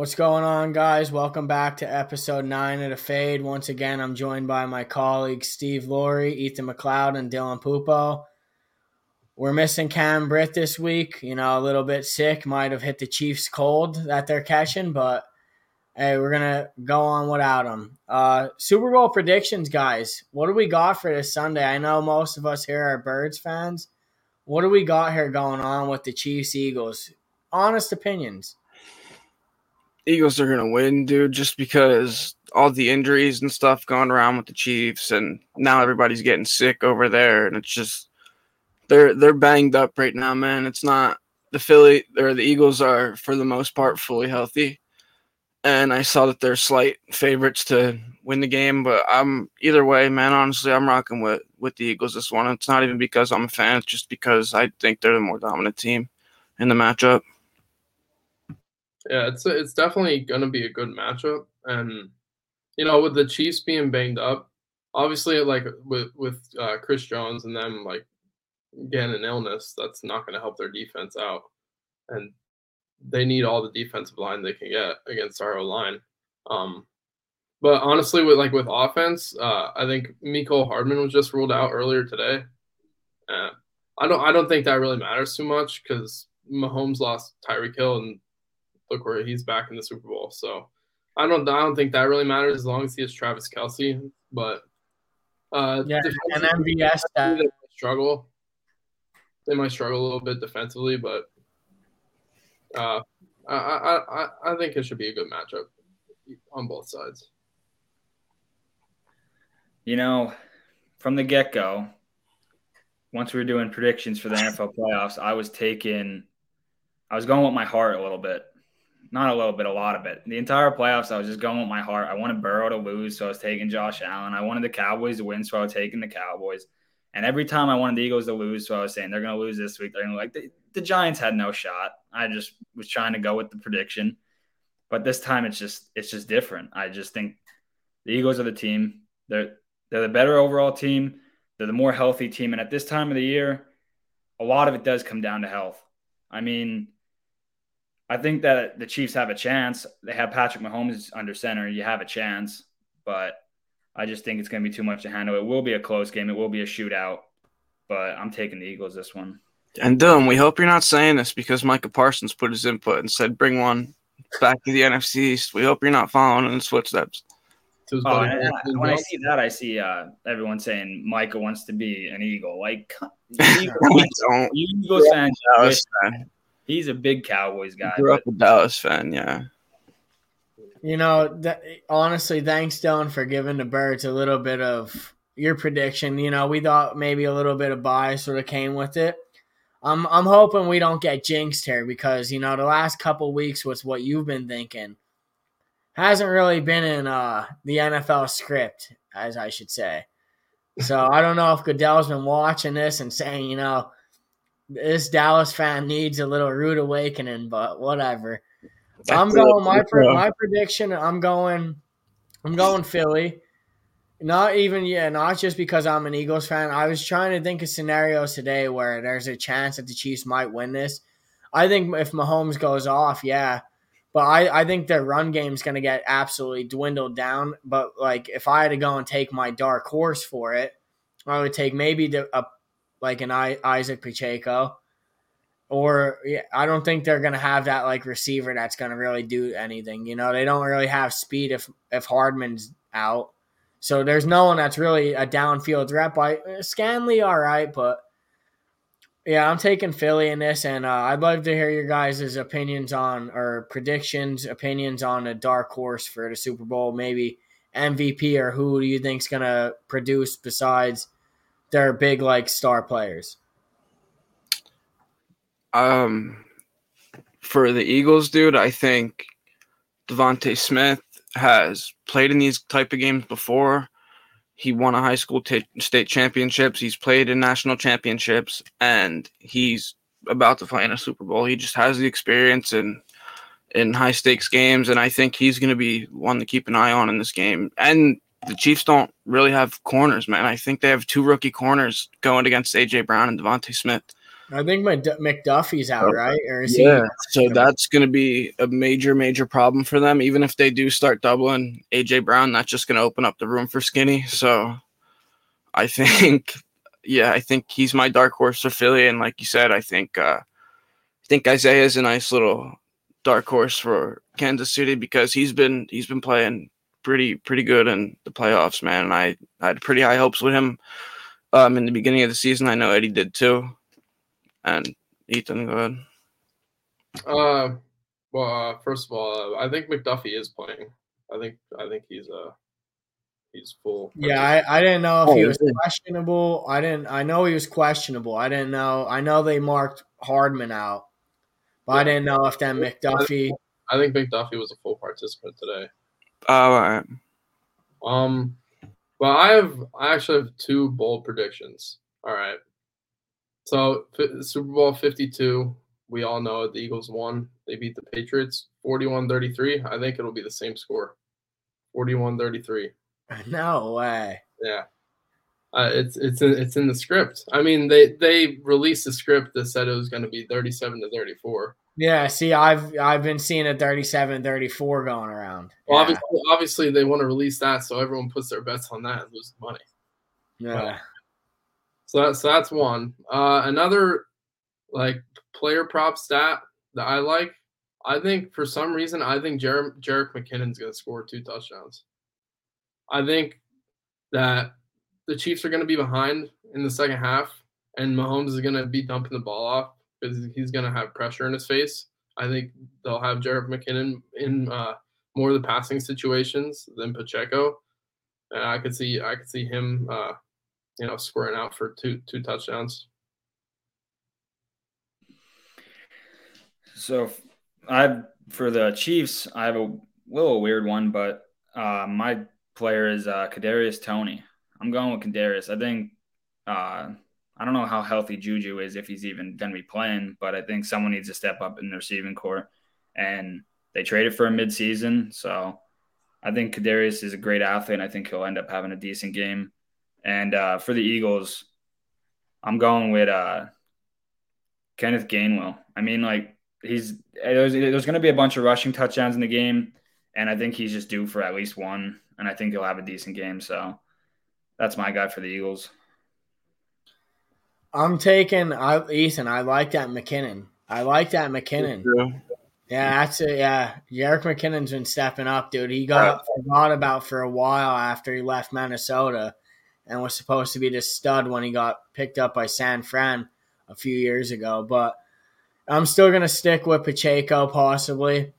What's going on, guys? Welcome back to episode nine of the Fade. Once again, I'm joined by my colleagues Steve Laurie, Ethan McLeod, and Dylan Pupo. We're missing Cam Britt this week. You know, a little bit sick. Might have hit the Chiefs cold that they're catching, but hey, we're gonna go on without him. Uh, Super Bowl predictions, guys. What do we got for this Sunday? I know most of us here are Birds fans. What do we got here going on with the Chiefs Eagles? Honest opinions. Eagles are gonna win, dude, just because all the injuries and stuff going around with the Chiefs, and now everybody's getting sick over there, and it's just they're they're banged up right now, man. It's not the Philly or the Eagles are for the most part fully healthy, and I saw that they're slight favorites to win the game. But I'm either way, man. Honestly, I'm rocking with with the Eagles this one. It's not even because I'm a fan; it's just because I think they're the more dominant team in the matchup. Yeah, it's it's definitely going to be a good matchup, and you know, with the Chiefs being banged up, obviously, like with with uh, Chris Jones and them like getting an illness, that's not going to help their defense out, and they need all the defensive line they can get against our O line. Um, but honestly, with like with offense, uh, I think Mecole Hardman was just ruled out earlier today. Uh, I don't I don't think that really matters too much because Mahomes lost Tyreek Hill and look where he's back in the Super Bowl. So I don't I don't think that really matters as long as he has Travis Kelce. But uh, yeah, and MVS that. They struggle. They might struggle a little bit defensively, but uh, I, I I I think it should be a good matchup on both sides. You know, from the get go, once we were doing predictions for the NFL playoffs, I was taking, I was going with my heart a little bit not a little bit, a lot of it. The entire playoffs, I was just going with my heart. I wanted Burrow to lose, so I was taking Josh Allen. I wanted the Cowboys to win, so I was taking the Cowboys. And every time I wanted the Eagles to lose, so I was saying they're going to lose this week. They're going to like the, the Giants had no shot. I just was trying to go with the prediction, but this time it's just it's just different. I just think the Eagles are the team. They're they're the better overall team. They're the more healthy team, and at this time of the year, a lot of it does come down to health. I mean, I think that the Chiefs have a chance. They have Patrick Mahomes under center. You have a chance, but I just think it's going to be too much to handle. It will be a close game. It will be a shootout, but I'm taking the Eagles this one. And Dylan, we hope you're not saying this because Micah Parsons put his input and said bring one back to the NFC East. We hope you're not following in his footsteps. Oh, when I see that, I see uh, everyone saying Micah wants to be an Eagle. Like, Eagles, Eagles fans, He's a big Cowboys guy. Grew up a Dallas fan, yeah. You know, th- honestly, thanks, Dylan, for giving the Birds a little bit of your prediction. You know, we thought maybe a little bit of bias sort of came with it. I'm I'm hoping we don't get jinxed here because you know the last couple weeks was what you've been thinking hasn't really been in uh, the NFL script, as I should say. So I don't know if Goodell's been watching this and saying, you know, this Dallas fan needs a little rude awakening, but whatever. That's I'm going my my prediction. I'm going. I'm going Philly. Not even yeah, not just because I'm an Eagles fan. I was trying to think of scenarios today where there's a chance that the Chiefs might win this. I think if Mahomes goes off, yeah. But I, I think their run game's going to get absolutely dwindled down. But like, if I had to go and take my dark horse for it, I would take maybe the, a like an I, Isaac Pacheco. Or yeah, I don't think they're gonna have that like receiver that's gonna really do anything. You know, they don't really have speed if if Hardman's out. So there's no one that's really a downfield threat. By Scanley, all right, but yeah, I'm taking Philly in this, and uh, I'd love to hear your guys' opinions on or predictions, opinions on a dark horse for the Super Bowl, maybe MVP or who do you think's gonna produce besides their big like star players? Um, for the Eagles, dude, I think DeVonta Smith has played in these type of games before. He won a high school t- state championships. He's played in national championships, and he's about to play in a Super Bowl. He just has the experience in in high stakes games, and I think he's going to be one to keep an eye on in this game. And the Chiefs don't really have corners, man. I think they have two rookie corners going against AJ Brown and DeVonta Smith. I think my McDuffie's out, Oh, right? Or is Yeah, he? so that's going to be a major, major problem for them. Even if they do start doubling AJ Brown, that's just going to open up the room for Skinny. So I think, yeah, I think he's my dark horse for Philly. And like you said, I think, uh, I think Isiah is a nice little dark horse for Kansas City because he's been he's been playing pretty pretty good in the playoffs, man. And I, I had pretty high hopes with him um, in the beginning of the season. I know Eddie did too. And Ethan, go ahead. Uh, well, uh, first of all, uh, I think McDuffie is playing. I think I think he's uh he's full. Yeah, I, I didn't know if Oh, he was it? questionable. I didn't. I know he was questionable. I didn't know. I know they marked Hardman out, but I didn't know if that McDuffie. I think McDuffie was a full participant today. Oh, all right. Um, well, I have I actually have two bold predictions. All right. So fi- Super Bowl Fifty Two, we all know the Eagles won. They beat the Patriots 41-33. I think it'll be the same score, 41-33. No way. Yeah. Uh, it's it's in, it's in the script. I mean, they they released a script that said it was going to be 37 to 34. Yeah. See, I've I've been seeing a 37, 34 going around. Well, Yeah. obviously, obviously they want to release that so everyone puts their bets on that and loses money. yeah. So that's so that's one. Uh, another like player prop stat that I like. I think for some reason I think Jer- Jerick McKinnon's going to score two touchdowns. I think that the Chiefs are going to be behind in the second half, and Mahomes is going to be dumping the ball off because he's going to have pressure in his face. I think they'll have Jerick McKinnon in uh, more of the passing situations than Pacheco, and I could see I could see him. Uh, you know, scoring out for two two touchdowns. So I for the Chiefs, I have a little weird one, but uh, my player is uh, Kadarius Toney. I'm going with Kadarius. I think uh, I don't know how healthy Juju is if he's even going to be playing, but I think someone needs to step up in the receiving corps. And they traded for a midseason, so I think Kadarius is a great athlete. And I think he'll end up having a decent game. And uh, for the Eagles, I'm going with uh, Kenneth Gainwell. I mean, like he's there's, there's going to be a bunch of rushing touchdowns in the game, and I think he's just due for at least one, and I think he'll have a decent game. So that's my guy for the Eagles. I'm taking I, Ethan. I like that McKinnon. I like that McKinnon. Yeah, that's it. Yeah, Jerick McKinnon's been stepping up, dude. He got forgot about for a while after he left Minnesota, and was supposed to be this stud when he got picked up by San Fran a few years ago. But I'm still gonna stick with Pacheco possibly,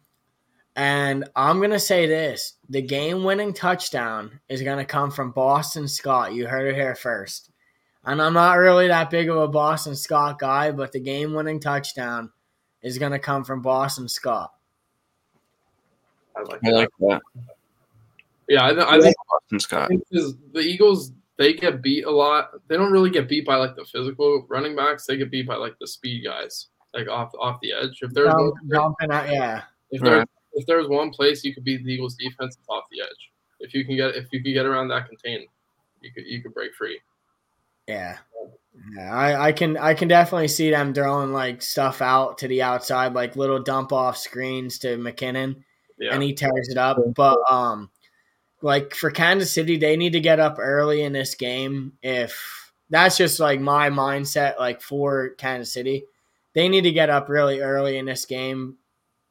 and I'm gonna say this: the game-winning touchdown is gonna come from Boston Scott. You heard it here first. And I'm not really that big of a Boston Scott guy, but the game-winning touchdown is going to come from Boston Scott. I like I that. like that. yeah, I, th- I think Boston Scott. because the Eagles they get beat a lot. They don't really get beat by like the physical running backs. They get beat by like the speed guys, like off off the edge. If there's Jump- one, jumping out, yeah. if there's Right. if there's one place you could beat the Eagles defense, it's off the edge. If you can get if you can get around that contain, you could you could break free. Yeah. Yeah, I, I can I can definitely see them throwing like stuff out to the outside, like little dump off screens to McKinnon, Yeah, and he tears it up. But um, like for Kansas City, they need to get up early in this game. If that's just like my mindset, like for Kansas City, they need to get up really early in this game.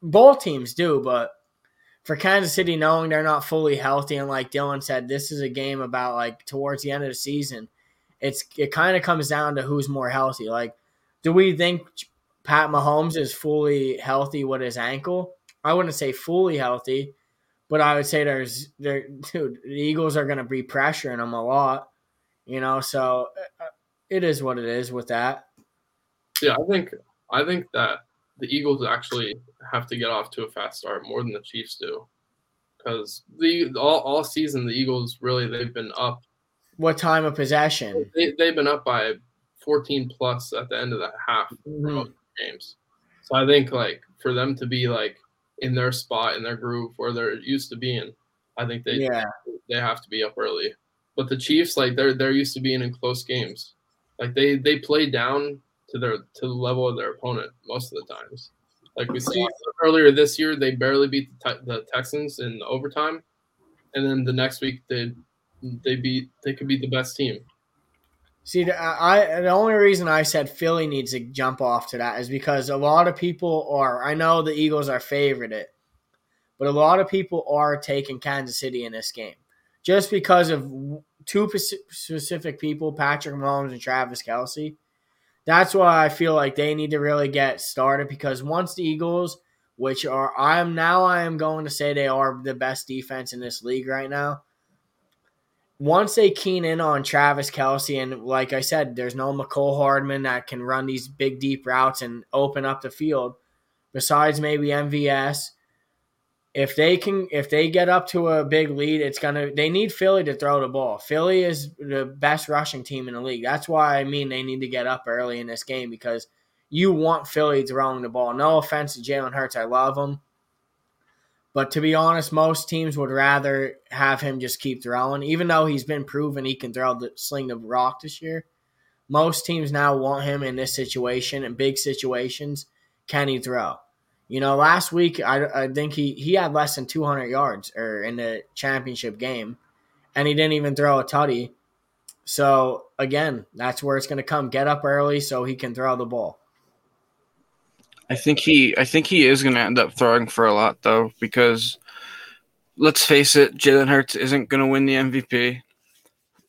Both teams do, but for Kansas City, knowing they're not fully healthy, and like Dylan said, this is a game about like towards the end of the season. It's it kind of comes down to who's more healthy. Like, do we think Pat Mahomes is fully healthy with his ankle? I wouldn't say fully healthy, but I would say there's there dude, the Eagles are going to be pressuring him a lot, you know. So uh, it is what it is with that. yeah. I think I think that the Eagles actually have to get off to a fast start more than the Chiefs do, because the all all season the Eagles really they've been up What time of possession? they, they've been up by 14 plus at the end of that half Mhm. most games. So I think like for them to be like in their spot in their groove where they're used to being, I think they Yeah, they have to be up early. But the Chiefs like they're they're used to being in close games. Like they they play down to their to the level of their opponent most of the times. Like we saw earlier this year, they barely beat the, the Texans in overtime, and then the next week they they beat they could be the best team. See, I the only reason I said Philly needs to jump off to that is because a lot of people are. I know the Eagles are favored it, but a lot of people are taking Kansas City in this game just because of two specific people, Patrick Mahomes and Travis Kelce. That's why I feel like they need to really get started because once the Eagles, which are I am now I am going to say they are the best defense in this league right now once they keen in on Travis Kelce, and like I said, there's no Mecole Hardman that can run these big deep routes and open up the field. Besides maybe MVS, if they can, if they get up to a big lead, it's gonna. They need Philly to throw the ball. Philly is the best rushing team in the league. That's why I mean they need to get up early in this game because you want Philly throwing the ball. No offense to Jalen Hurts, I love him. But to be honest, most teams would rather have him just keep throwing, even though he's been proven he can throw the sling the rock this year. Most teams now want him in this situation in big situations. Can he throw? You know, last week I, I think he he had less than 200 yards or in the championship game, and he didn't even throw a tutty. So again, that's where it's going to come. Get up early so he can throw the ball. I think he I think he is going to end up throwing for a lot though because let's face it, Jalen Hurts isn't going to win the MVP.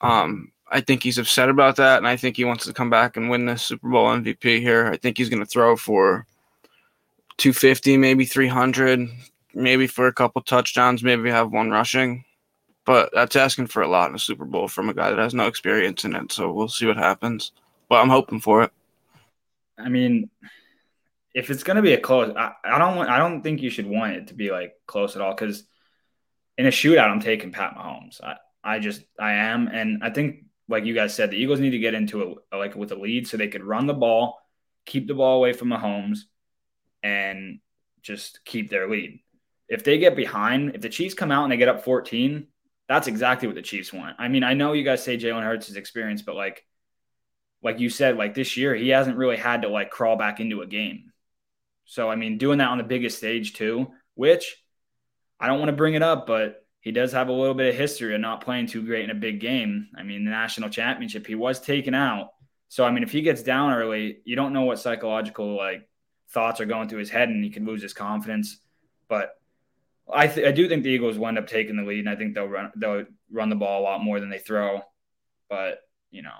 Um, I think he's upset about that, and I think he wants to come back and win the Super Bowl MVP here. I think he's going to throw for 250, maybe 300, maybe for a couple touchdowns, maybe have one rushing. But that's asking for a lot in a Super Bowl from a guy that has no experience in it. So we'll see what happens. But I'm hoping for it. I mean, if it's going to be a close, I, I don't want. I don't think you should want it to be like close at all because in a shootout, I'm taking Pat Mahomes. I, I just I am, and I think like you guys said, the Eagles need to get into it like with a lead so they could run the ball, keep the ball away from Mahomes, and just keep their lead. If they get behind, if the Chiefs come out and they get up 14, that's exactly what the Chiefs want. I mean, I know you guys say Jalen Hurts is experienced, but like like you said, like this year, he hasn't really had to like crawl back into a game. So, I mean, doing that on the biggest stage too, which I don't want to bring it up, but he does have a little bit of history of not playing too great in a big game. I mean, the national championship, he was taken out. So, I mean, if he gets down early, you don't know what psychological like thoughts are going through his head and he can lose his confidence. But I, th- I do think the Eagles will end up taking the lead, and I think they'll run they'll run the ball a lot more than they throw. But you know,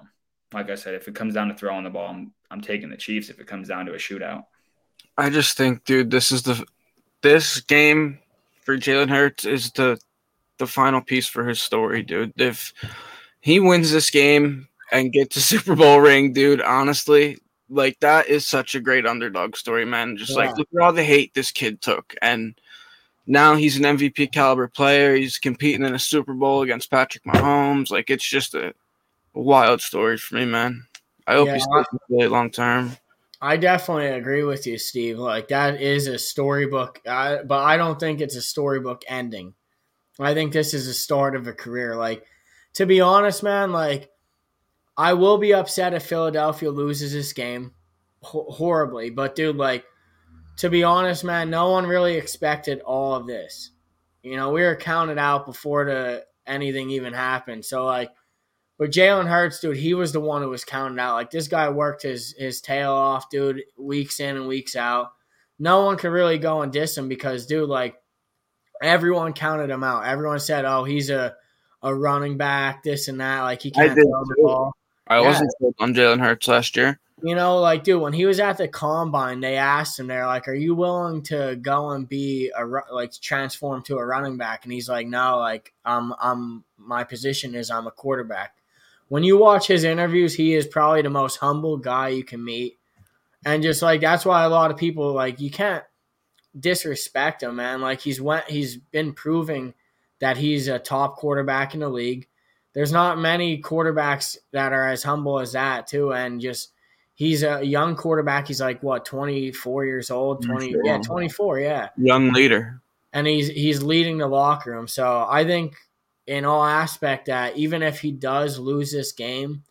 like I said, if it comes down to throwing the ball, I'm, I'm taking the Chiefs. If it comes down to a shootout. I just think, dude, this is the this game for Jalen Hurts is the the final piece for his story, dude. If he wins this game and gets a Super Bowl ring, dude, honestly, like that is such a great underdog story, man. Just yeah. like look at all the hate this kid took, and now he's an MVP caliber player. He's competing in a Super Bowl against Patrick Mahomes. Like it's just a, wild story for me, man. I hope yeah, he's play long term. I definitely agree with you, Steve. Like that is a storybook, I, but I don't think it's a storybook ending. I think this is the start of a career. Like to be honest, man, like I will be upset if Philadelphia loses this game ho- horribly. But dude, like to be honest, man, no one really expected all of this. You know, we were counted out before the anything even happened. So like but Jalen Hurts, dude, he was the one who was counted out. Like this guy worked his his tail off, dude, weeks in and weeks out. No one could really go and diss him because, dude, like everyone counted him out. Everyone said, "Oh, he's a a running back, this and that." Like he can't throw the ball. I yeah. wasn't on Jalen Hurts last year. You know, like, dude, when he was at the combine, they asked him, they're like, "Are you willing to go and be a like transform to a running back?" And he's like, "No, like, I'm, I'm, my position is I'm a quarterback." When you watch his interviews, he is probably the most humble guy you can meet. And just like that's why a lot of people like you can't disrespect him, man. Like he's went he's been proving that he's a top quarterback in the league. There's not many quarterbacks that are as humble as that too and just he's a young quarterback. He's like what, 24 years old, mm, 20 yeah, 24, yeah. Young leader. And he's he's leading the locker room. So I think in all aspect that even if he does lose this game,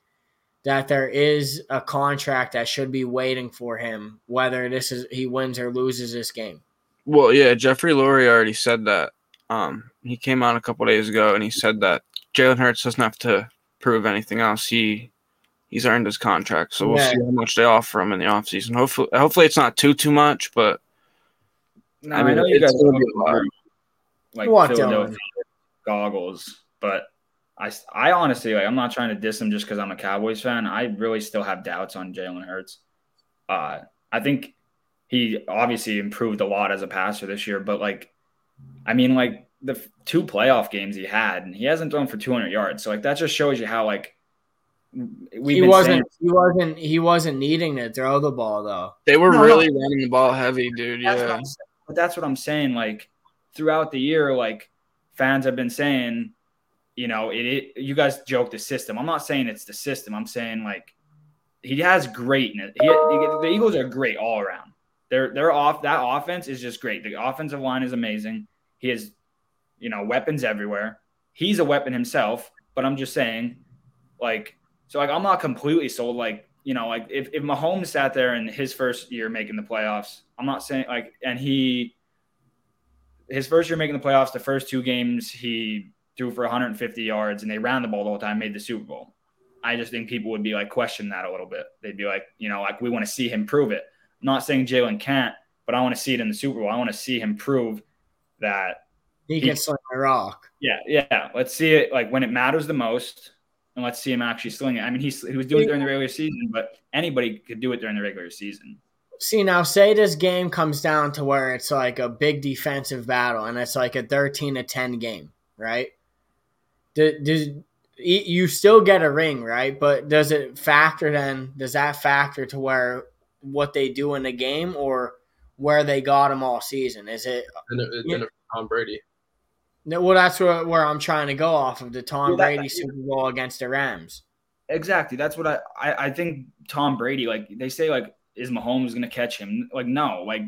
that there is a contract that should be waiting for him, whether this is he wins or loses this game. Well, yeah, Jeffrey Lurie already said that. Um, he came on a couple days ago and he said that Jalen Hurts doesn't have to prove anything else. He he's earned his contract, so we'll Yeah. see how much they offer him in the offseason. Hopefully, hopefully it's not too too much, but No, I I, mean, know you guys gonna be a lot. are like What, Philadelphia goggles, but I, I honestly like I'm not trying to diss him just because I'm a Cowboys fan. I really still have doubts on Jalen Hurts. Uh, I think he obviously improved a lot as a passer this year, but like, I mean, like the f- two playoff games he had, and he hasn't thrown for 200 yards. So like that just shows you how like we've he wasn't saying- he wasn't he wasn't needing to throw the ball though. they were No, no. really running the ball heavy, dude. That's Yeah, I'm. But that's what I'm saying. Like throughout the year, like fans have been saying, you know, it, it you guys joke the system. I'm not saying it's the system. I'm saying like he has greatness. He, the Eagles are great all around. They're they're off. That offense is just great. The offensive line is amazing. He has, you know, weapons everywhere. He's a weapon himself. But I'm just saying, like, so like I'm not completely sold. Like, you know, like if, if Mahomes sat there in his first year making the playoffs, I'm not saying like, and he, his first year making the playoffs, the first two games he threw for 150 yards and they ran the ball the whole time, made the Super Bowl. I just think people would be like question that a little bit. They'd be like, you know, like we want to see him prove it. I'm not saying Jalen can't, but I want to see it in the Super Bowl. I want to see him prove that He He- can sling a rock. yeah, yeah. Let's see it like when it matters the most, and let's see him actually sling it. I mean, he's, he was doing it during the regular season, but anybody could do it during the regular season. See now, say this game comes down to where it's like a big defensive battle, and it's like a thirteen to ten game, right? Do, does you still get a ring, right? But does it factor then? Does that factor to where what they do in the game, or where they got him all season? Is it? And it, it Yeah. didn't Tom Brady. No, Well, that's where, where I'm trying to go off of the Tom Well, that- Brady Super Bowl against the Rams. Exactly. That's what I, I I think Tom Brady like they say like is Mahomes going to catch him? Like no, like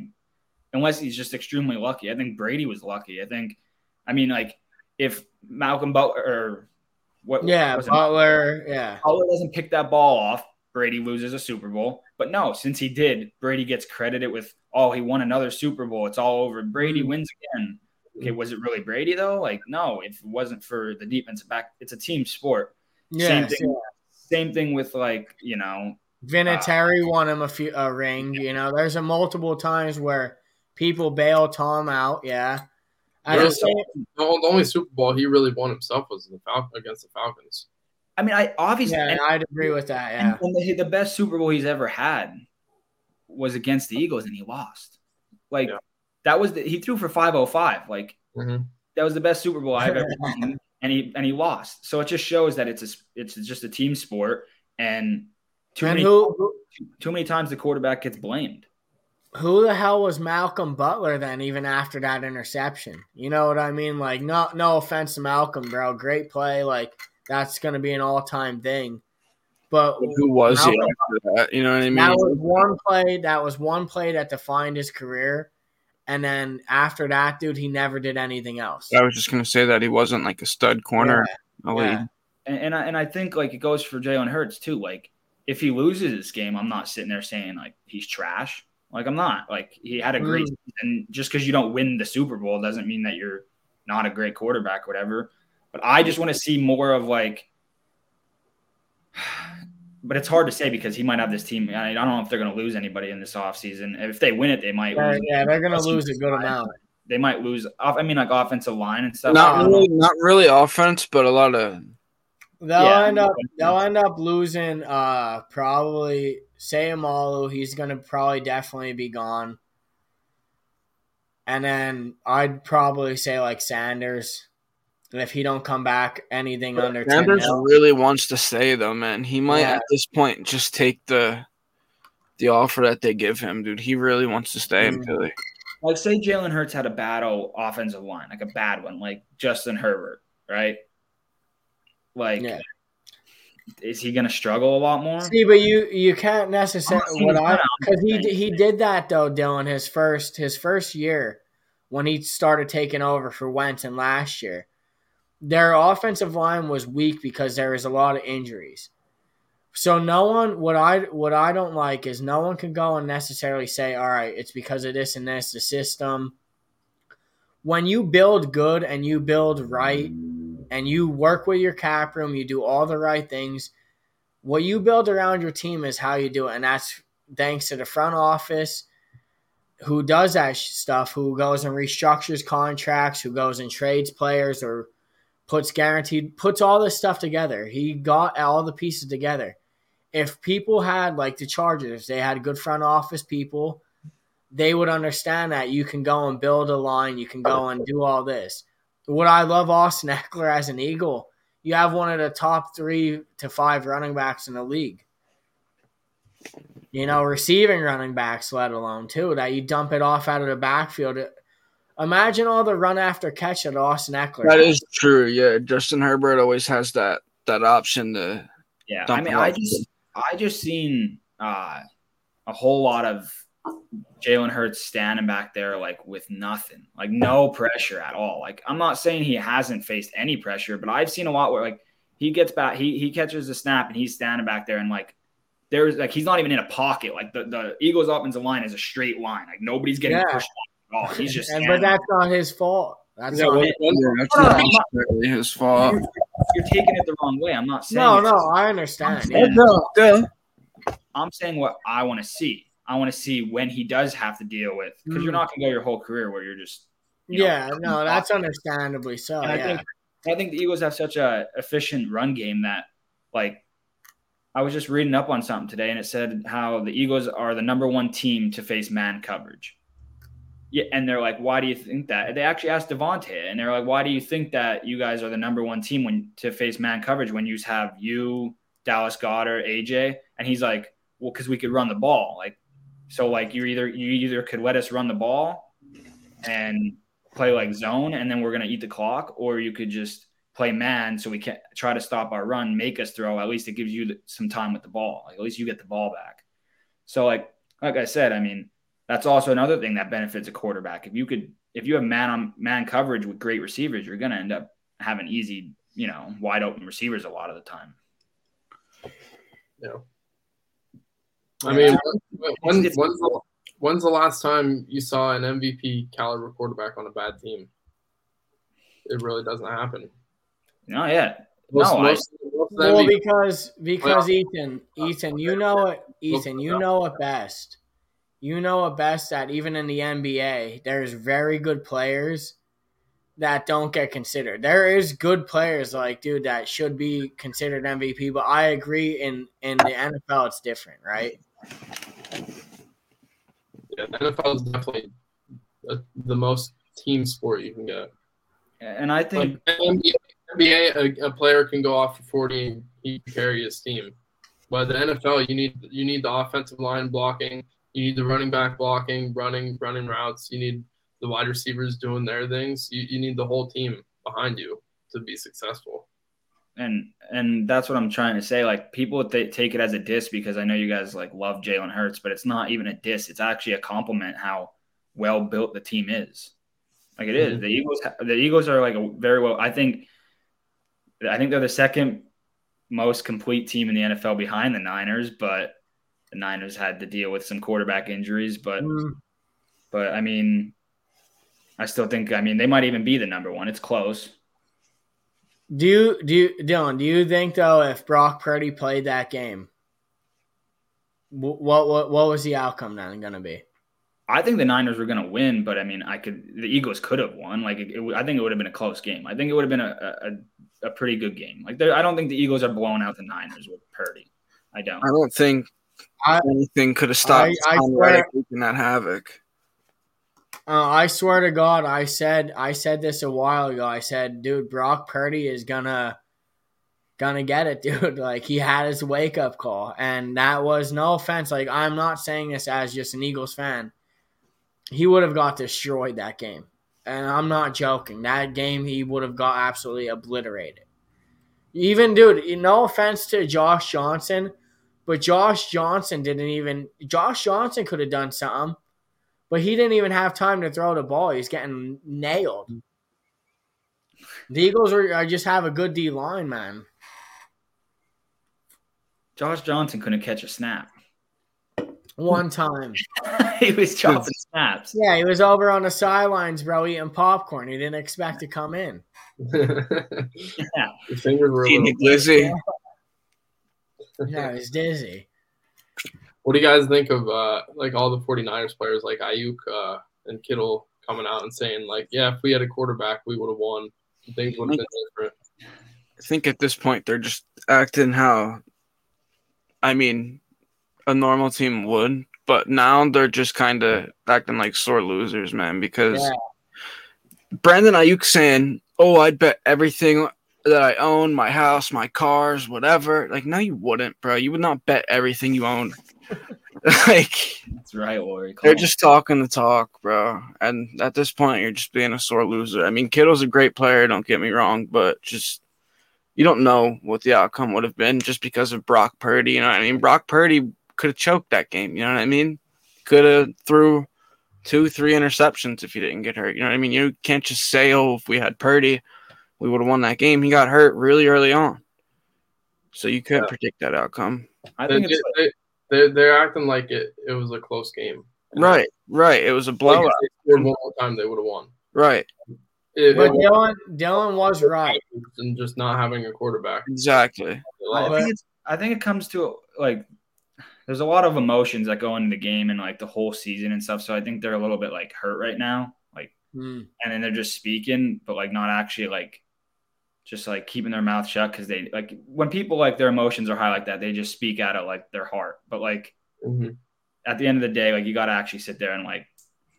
unless he's just extremely lucky. I think Brady was lucky. I think I mean like if Malcolm Butler or what Yeah, it? Butler. Yeah, Butler doesn't pick that ball off, Brady loses a Super Bowl. But no, since he did, Brady gets credited with oh he won another Super Bowl. It's all over. Brady Mm. wins again. Okay, was it really Brady though? Like no, if it wasn't for the defensive back, it's a team sport. yeah. Same thing. Same thing with like you know Vinatieri won him a few a ring. You know, there's a multiple times where people bail Tom out. Yeah, at Yeah, the The only the only Super Bowl he really won himself was the Fal- against the Falcons. I mean, I obviously, yeah, and, I'd agree with that. Yeah, and the, the best Super Bowl he's ever had was against the Eagles, and he lost. Like Yeah. that was the, he threw for five oh five. Like Mm-hmm. that was the best Super Bowl I've ever seen, and he and he lost. So it just shows that it's a it's just a team sport, and too and many who who- too many times the quarterback gets blamed. who the hell was Malcolm Butler then? Even after that interception, you know what I mean? Like, no no offense to Malcolm, bro, great play. Like that's gonna be an all time thing. But But who was he after that? You know what I mean? that was one play. That was one play that defined his career. And then after that, dude, he never did anything else. I was just gonna say that he wasn't like a stud corner. in the Yeah. And and I, and I think like it goes for Jalen Hurts too. Like if he loses this game, I'm not sitting there saying like he's trash. Like I'm not. Like he had a great Mm. season. Just because you don't win the Super Bowl doesn't mean that you're not a great quarterback, or whatever. But I just want to see more of like. But it's hard to say because he might have this team. I don't know if they're going to lose anybody in this offseason. If they win it, they might Yeah, lose. yeah, they're gonna lose a good amount. They might lose. off- I mean, like offensive line and stuff. Not I don't know. really, not really offense, but a lot of They'll Yeah. end up they'll end up losing uh probably Seumalo, he's gonna probably definitely be gone. And then I'd probably say like Sanders. And if he don't come back anything under Sanders mil, really wants to stay though, man. He might Yeah. at this point just take the the offer that they give him, dude. He really wants to stay in Mm. Philly. Like, say Jalen Hurts had a bad o- offensive line, like a bad one, like Justin Herbert, right? Like, Yeah. is he going to struggle a lot more? See, but you you can't necessarily what I because he he did that though, Dylan. His first his first year when he started taking over for Wentz and last year, their offensive line was weak because there was a lot of injuries. So no one what I what I don't like is no one can go and necessarily say, all right, it's because of this and this, the system. When you build good and you build right and you work with your cap room, you do all the right things. What you build around your team is how you do it, and that's thanks to the front office who does that stuff, who goes and restructures contracts, who goes and trades players or puts guaranteed, puts all this stuff together. He got all the pieces together. If people had like the Chargers, they had good front office people, they would understand that you can go and build a line, you can go and do all this. Would I love Austin Ekeler as an Eagle? You have one of the top three to five running backs in the league you know, receiving running backs, let alone too, that you dump it off out of the backfield. Imagine all the run after catch that Austin Ekeler. That is true. Yeah, Justin Herbert always has that that option to. Yeah, I mean, I just I just seen uh, a whole lot of Jalen Hurts standing back there like with nothing, like no pressure at all. Like I'm not saying he hasn't faced any pressure, but I've seen a lot where like he gets back, he he catches the snap and he's standing back there and like there's like he's not even in a pocket. Like the, the Eagles offensive line is a straight line. Like nobody's getting yeah. pushed at all. He's just and, but that's not his fault. That's yeah, not, yeah, that's no, not really his fault. You're, you're, taking it the wrong way. I'm not saying No, no, I understand. I'm saying, no, I'm saying what I want to see. I want to see when he does have to deal with because mm. you're not gonna go your whole career where you're just you yeah, know, no, that's understandably so. And yeah. I think I think the Eagles have such a efficient run game that like I was just reading up on something today, and it said how the Eagles are the number one team to face man coverage. Yeah, and they're like, "Why do you think that?" They actually asked DeVonta, and they're like, "Why do you think that you guys are the number one team when to face man coverage when you have you, Dallas Goedert, AJ?" And he's like, "Well, because we could run the ball. Like, so like you either you either could let us run the ball and play like zone, and then we're gonna eat the clock, or you could just play man so we can try to stop our run, make us throw. At least it gives you some time with the ball. Like at least you get the ball back. So like like I said, I mean that's also another thing that benefits a quarterback. If you could if you have man on man coverage with great receivers, you're to end up having easy, you know, wide open receivers a lot of the time. Yeah. I mean, when, when's, the, when's the last time you saw an MVP caliber quarterback on a bad team? It really doesn't happen. Not yet. Most, no, most, I, most well, because because well, Ethan, Ethan, you know it. Ethan, you know it best. You know it best that even in the NBA, there's very good players that don't get considered. There is good players like dude that should be considered MVP, but I agree in in the NFL it's different, right? Yeah, NFL is definitely the most team sport you can get. And I think like, NBA, NBA, a, a, player can go off for 40 and he can carry his team. But the NFL, you need you need the offensive line blocking, you need the running back blocking, running running routes, you need the wide receivers doing their things. You, you need the whole team behind you to be successful. And and that's what I'm trying to say. Like people th- take it as a diss because I know you guys like love Jalen Hurts, but it's not even a diss. It's actually a compliment how well built the team is. Like it is. Mm-hmm. The Eagles. The Eagles are like a very well. I think I think they're the second most complete team in the NFL behind the Niners, but the Niners had to deal with some quarterback injuries. But mm. but I mean, I still think I mean they might even be the number one. It's close. Do you do you, Dylan? Do you think though if Brock Purdy played that game, what what what was the outcome then going to be? I think the Niners were going to win, but I mean, I could the Eagles could have won. Like, it, it, I think it would have been a close game. I think it would have been a, a, a pretty good game. Like I don't think the Eagles are blowing out the Niners with Purdy. I don't. I don't think I, anything could have stopped I, I swear, that havoc. Uh, I swear to God, I said I said this a while ago. I said, dude, Brock Purdy is gonna gonna get it, dude. Like he had his wake up call, and that was no offense. Like I'm not saying this as just an Eagles fan. He would have got destroyed that game and I'm not joking. That game he would have got absolutely obliterated. Even dude, no offense to Josh Johnson, but Josh Johnson didn't even Josh Johnson could have done something, but he didn't even have time to throw the ball. He's getting nailed. Mm. The Eagles are, are just have a good D line, man. Josh Johnson couldn't catch a snap. One time. he was chopping snaps. Yeah, he was over on the sidelines, bro, eating popcorn. He didn't expect to come in. Your fingers were a Team little- Glizzy. Yeah, he's dizzy. What do you guys think of uh, like all the 49ers players like Aiyuk uh, and Kittle coming out and saying like, yeah, if we had a quarterback, we would have won. Things would have been different. I think at this point they're just acting how, I mean, a normal team would, but now they're just kind of acting like sore losers, man. Because Yeah. Brandon Aiyuk saying, "Oh, I'd bet everything that I own, my house, my cars, whatever." Like, no, you wouldn't, bro. You would not bet everything you own. like, That's right, Lori. they're just talking the talk, bro. And at this point, you're just being a sore loser. I mean, Kittle's a great player, don't get me wrong, but just you don't know what the outcome would have been just because of Brock Purdy. You know what I mean? Brock Purdy could have choked that game. You know what I mean? Could have threw two, three interceptions if he didn't get hurt. You know what I mean? You can't just say, "Oh, if we had Purdy, we would have won that game." He got hurt really early on, so you couldn't Yeah. predict that outcome. I think it's like, they, they're, they're acting like it, it was a close game. Right, right. It was a Like, blowout. if they one more time, they would have won. Right, It, But it Dylan, Dylan was right. and just not having a quarterback. exactly. I think it's I think it comes to like there's a lot of emotions that go into the game and like the whole season and stuff. So I think they're a little bit like hurt right now. Like Hmm. and then they're just speaking, but like not actually like just like keeping their mouth shut because they like when people like their emotions are high like that, they just speak out of like their heart. But like Mhm. at the end of the day, like you got to actually sit there and like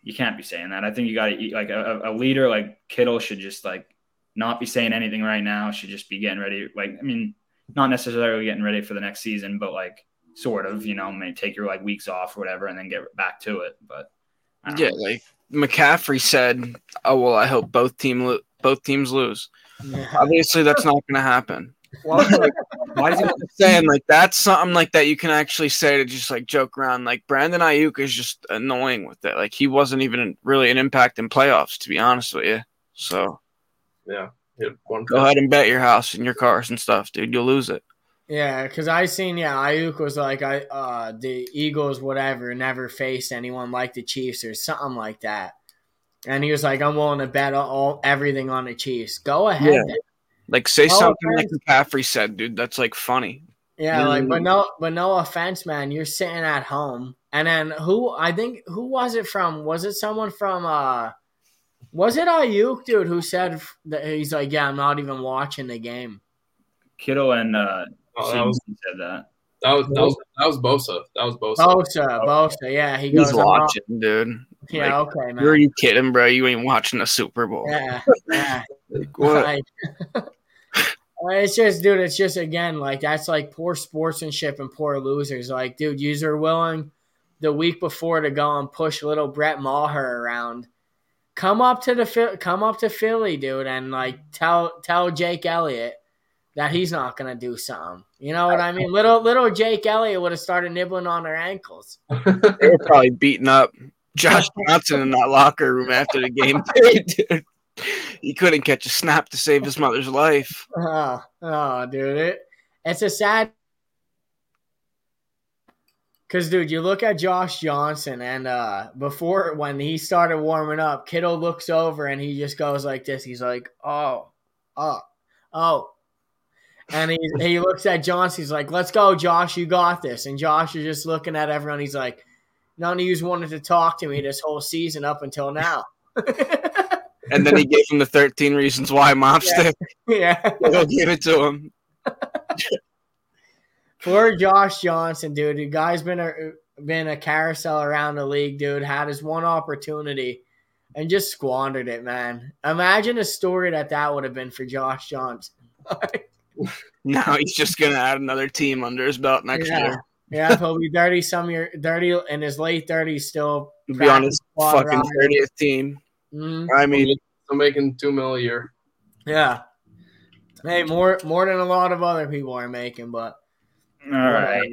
you can't be saying that. I think you got to eat like a, a leader like Kittle should just like not be saying anything right now. Should just be getting ready. Like I mean, not necessarily getting ready for the next season, but like sort of. You know, may take your like weeks off or whatever, and then get back to it. But I don't Yeah, know. like McCaffrey said, "Oh well, I hope both team lo- both teams lose." Yeah. Obviously, that's not going to happen. Well, like, why is he? Saying like that's something like that you can actually say to just like joke around. Like Brandon Aiyuk is just annoying with it. Like he wasn't even really an impact in playoffs, to be honest with you. So Yeah. One go ahead and bet your house and your cars and stuff, dude. You'll lose it. Yeah, because I seen yeah, Aiyuk was like I uh the Eagles whatever never faced anyone like the Chiefs or something like that, and he was like I'm willing to bet all everything on the Chiefs. Go ahead, Yeah. Like say No something like offense. McCaffrey said, dude. That's like funny. yeah, like but Mm. no, but no offense, man. You're sitting at home, and then who I think who was it from? Was it someone from uh? Was it Aiyuk, dude, who said that he's like, yeah, I'm not even watching the game. Kittle and uh, Oh, that was said that. That was that was that was Bosa. That was Bosa. Bosa, Bosa, yeah, he goes, He's I'm not- watching, dude. Yeah. Okay, man. Are you kidding, bro? You ain't watching the Super Bowl. yeah, yeah. Like, what? Right. It's just, dude. It's just again like that's like poor sportsmanship and poor losers. Like, dude, you are willing the week before to go and push little Brett Maher around. Come up to the Phil- come up to Philly, dude, and like tell tell Jake Elliott that he's not gonna do something. You know what I mean? Little little Jake Elliott would have started nibbling on their ankles. They were probably beating up Josh Johnson in that locker room after the game. dude. He couldn't catch a snap to save his mother's life. Oh, oh, dude, it, it's a sad. Cause, dude, you look at Josh Johnson, and uh before when he started warming up, Kittle looks over and he just goes like this. He's like, "Oh, oh, oh," and he he looks at Johnson. He's like, "Let's go, Josh. You got this." And Josh is just looking at everyone. He's like, "None of you's wanted to talk to me this whole season up until now." And then he gave him the 13 reasons why mop Yeah. yeah. Go give it to him. Poor Josh Johnson, dude. The guy's been a been a carousel around the league, dude. Had his one opportunity and just squandered it, man. Imagine a story that that would have been for Josh Johnson. Now he's just going to add another team under his belt next Yeah. year. yeah, he'll be thirty some year, thirty in his late thirties, still. He'll be on his fucking roster. 30th team. Mhm. I mean, Still making two mil a year. Yeah. Hey, more more than a lot of other people are making, but All right,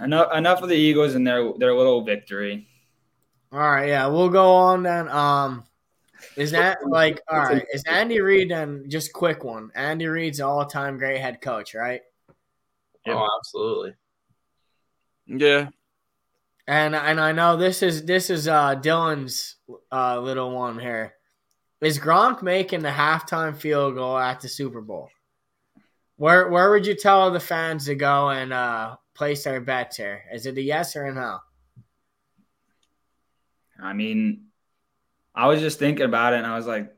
enough enough of the Eagles and their their little victory. all right, yeah, we'll go on then. Um, is that like all right? Is Andy Reid then just quick one? Andy Reid's all time great head coach, right? Yep. Oh, absolutely. Yeah. And and I know this is this is uh Dylan's uh little one here. Is Gronk making the halftime field goal at the Super Bowl? Where where would you tell the fans to go and uh place their bets here? Is it a yes or a no? I mean, I was just thinking about it and I was like,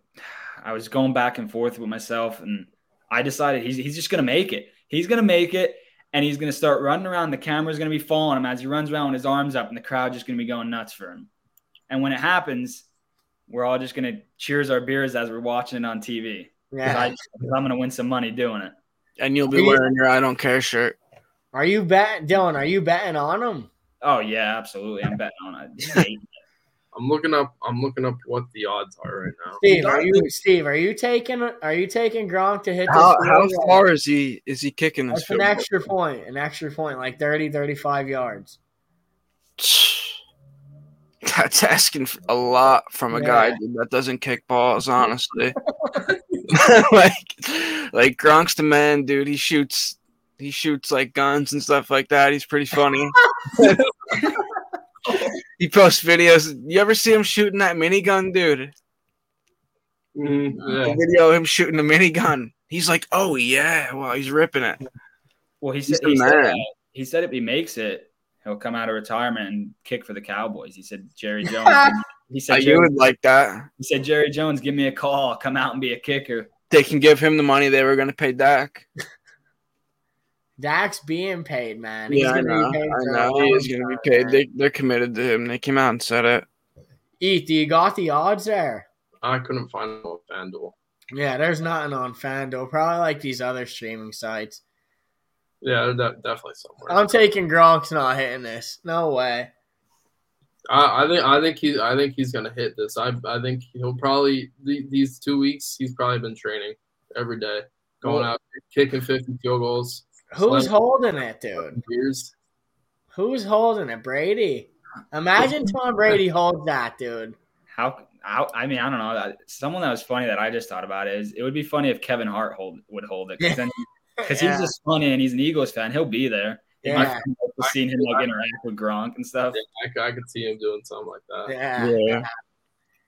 I was going back and forth with myself and I decided he's, he's just going to make it. He's going to make it and he's going to start running around. The camera's going to be following him as he runs around with his arms up and the crowd just going to be going nuts for him. And when it happens, we're all just going to cheers our beers as we're watching it on TV. Yeah. I, am going to win some money doing it. And you'll be wearing your I don't care shirt. Are you betting, Dylan? Are you betting on him? Oh yeah, absolutely. I'm betting on it. I'm looking up. I'm looking up what the odds are right now. Steve, are you Steve? Are you taking? Are you taking Gronk to hit? This How, how field far is he is he kicking this That's an field goal? extra point. An extra point, like 30, 35 yards. That's asking a lot from a guy Yeah. dude, that doesn't kick balls, honestly. like, like Gronk's the man, dude. He shoots, he shoots like guns and stuff like that. He's pretty funny. he posts videos. You ever see him shooting that minigun, dude? Mhm, The yeah. video of him shooting a minigun. He's like, oh yeah, well he's ripping it. Well, he He's said the he said, uh, he said if he makes it, he'll come out of retirement and kick for the Cowboys. He said Jerry Jones. he said you Jerry, would like that. he said Jerry Jones, give me a call. I'll come out and be a kicker. They can give him the money they were going to pay Dak. Dak's being paid, man. Yeah, I gonna know. be paid I know. He is going to be paid. man. They, they're committed to him. They came out and said it. Eat, do you got the odds there? I couldn't find them on FanDuel. Yeah, there's nothing on FanDuel. Probably like these other streaming sites. Yeah, de- definitely somewhere. I'm taking Gronk's not hitting this. No way. I, I think I think he I think he's gonna hit this. I I think he'll probably the, these two weeks he's probably been training every day, going Well- out kicking 50 field goals. Who's Slam- holding it, dude? Years. Who's holding it? Brady. Imagine Tom Brady holds that, dude. How? How? I mean, I don't know. Someone that was funny that I just thought about is it would be funny if Kevin Hart hold would hold it because because Yeah. he's just funny and he's an Eagles fan. He'll be there. It Yeah, be cool to seeing him like interact with Gronk and stuff. I, c- I could see him doing something like that. yeah, Yeah.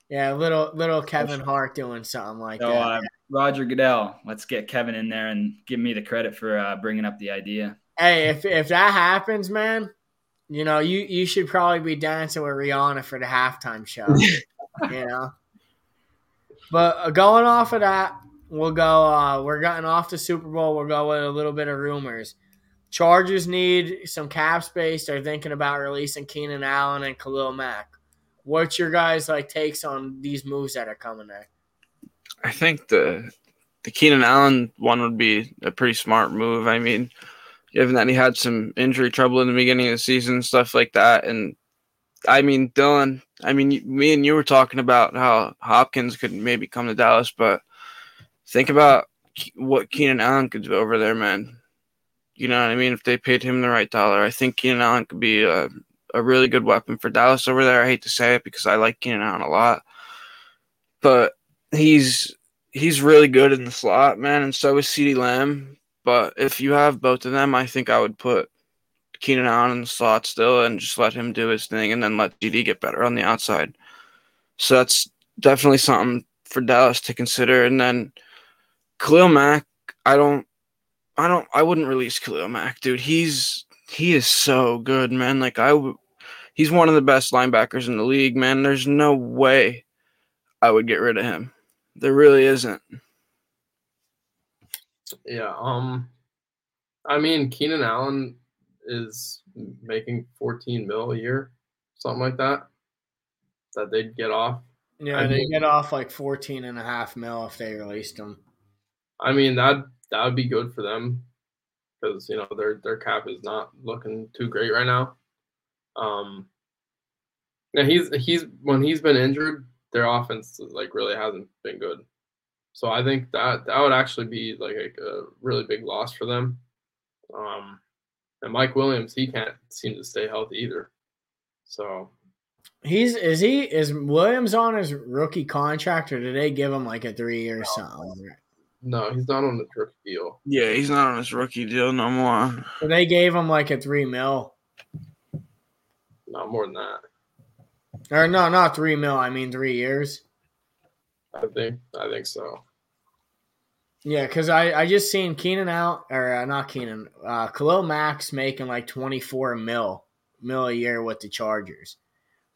yeah. Little little Kevin Hart doing something like So that. Roger Goodell, let's get Kevin in there and give me the credit for uh, bringing up the idea. Hey, if if that happens, man, you know you you should probably be dancing with Rihanna for the halftime show. you know. But uh, going off of that, we'll go. Uh, we're getting off the Super Bowl. We'll go with a little bit of rumors. Chargers need some cap space. They're thinking about releasing Keenan Allen and Khalil Mack. What's your guys like takes on these moves that are coming there? I think the the Keenan Allen one would be a pretty smart move. I mean, given that he had some injury trouble in the beginning of the season, stuff like that, and I mean, Dylan. I mean, me and you were talking about how Hopkins could maybe come to Dallas, but think about what Keenan Allen could do over there, man. You know what I mean? If they paid him the right dollar, I think Keenan Allen could be a, a really good weapon for Dallas over there. I hate to say it because I like Keenan Allen a lot, but he's he's really good in the slot, man, and so is CeeDee Lamb. But if you have both of them, I think I would put Keenan Allen in the slot still and just let him do his thing and then let GD get better on the outside. So that's definitely something for Dallas to consider. And then Khalil Mack, I don't I don't I wouldn't release Khalil Mack, dude. He's he is so good, man. Like I he's one of the best linebackers in the league, man. There's no way I would get rid of him. There really isn't. Yeah. Um. I mean, Keenan Allen is making 14 mil a year, something like that. That they'd get off. Yeah, I they mean- get off like 14 and a half mil if they released him. I mean that that would be good for them because you know their their cap is not looking too great right now. Um, yeah, he's he's when he's been injured, their offense like really hasn't been good. So I think that that would actually be like a, a really big loss for them. Um, and Mike Williams, he can't seem to stay healthy either. So He's is he is Williams on his rookie contract or did they give him like a three year or something? no, he's not on the rookie deal. Yeah, he's not on his rookie deal no more. So they gave him like a three mil. Not more than that. Or no, not three mil. I mean three years. I think. I think so. Yeah, because I, I just seen Keenan out or uh, not Keenan, uh, Khalil Mack's making like twenty four mil mil a year with the Chargers,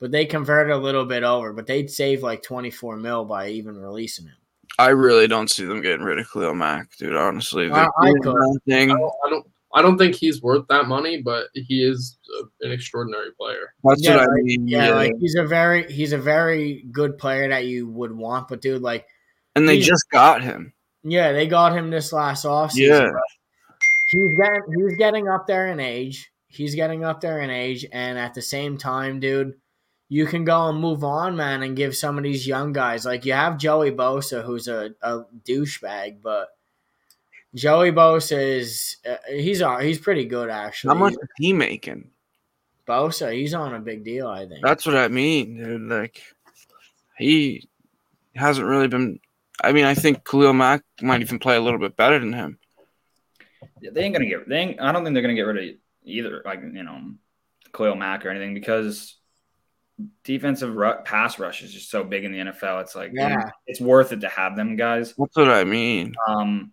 but they converted a little bit over, but they'd save like twenty four mil by even releasing him. I really don't see them getting rid of Khalil Mack, dude. Honestly, I- I could. thing, I don't, I don't. I don't think he's worth that money, but he is an extraordinary player. that's Yeah, what I mean. Yeah, Yeah, like he's a very he's a very good player that you would want, but dude, like and they just got him. yeah, they got him this last offseason. Yeah. He's getting he's getting up there in age. He's getting up there in age, and at the same time, dude, you can go and move on, man, and give some of these young guys like you have Joey Bosa, who's a, a douchebag, but Joey Bosa is uh, he's uh, he's pretty good actually. How much is he making? Bosa, he's on a big deal, I think. That's what I mean, dude. Like he hasn't really been. I mean, I think Khalil Mack might even play a little bit better than him. Yeah, they ain't gonna get. They ain't, I don't think they're gonna get rid of either. Like you know, Khalil Mack or anything because defensive ru- pass rush is just so big in the NFL. It's like Yeah. it's worth it to have them guys. That's what I mean. Um,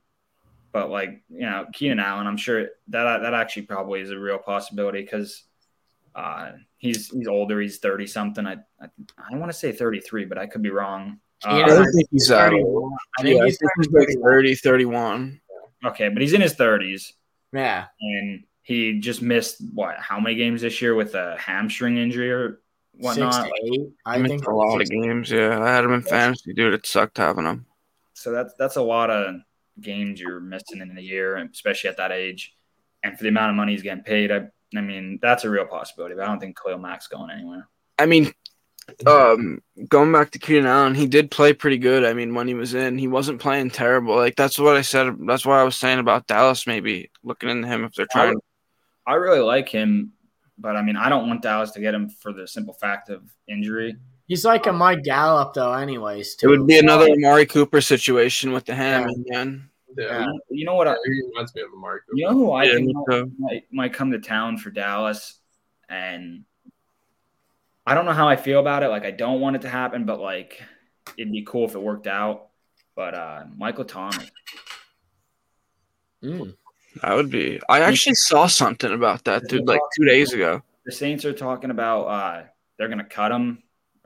but like you know, Keenan Allen, I'm sure that that actually probably is a real possibility because uh, he's he's older. He's thirty something. I I, I want to say thirty three, but I could be wrong. I Yeah. Uh, don't think he's that old. I think Yeah, he's he's turning like 31. 30, 31. okay, but he's in his thirties, Yeah. and he just missed what? How many games this year with a hamstring injury or whatnot? Six to eight. I, I missed think a lot of games. Yeah, I had him in fantasy, dude. It sucked having him. So that's that's a lot of games you're missing in a year, especially at that age. And for the amount of money he's getting paid, I I mean that's a real possibility. But I don't think Khalil Mack's going anywhere. I mean, um, going back to Keenan Allen, he did play pretty good. I mean, when he was in, he wasn't playing terrible. Like that's what I said. That's what I was saying about Dallas. Maybe looking into him if they're trying. I really like him, but I mean I don't want Dallas to get him for the simple fact of injury. He's like a Mike Gallup, though. Anyways, It would be another Amari Cooper situation with the ham again. Yeah, Yeah. You know what? I, he reminds me of Amari Cooper. you know who I Yeah, think might, might, might come to town for Dallas, and I don't know how I feel about it. Like I don't want it to happen, but like it'd be cool if it worked out. But uh Michael Thomas, Mm. That would be. I actually saw something about that, dude, like two days ago. the Saints are talking about uh they're gonna cut him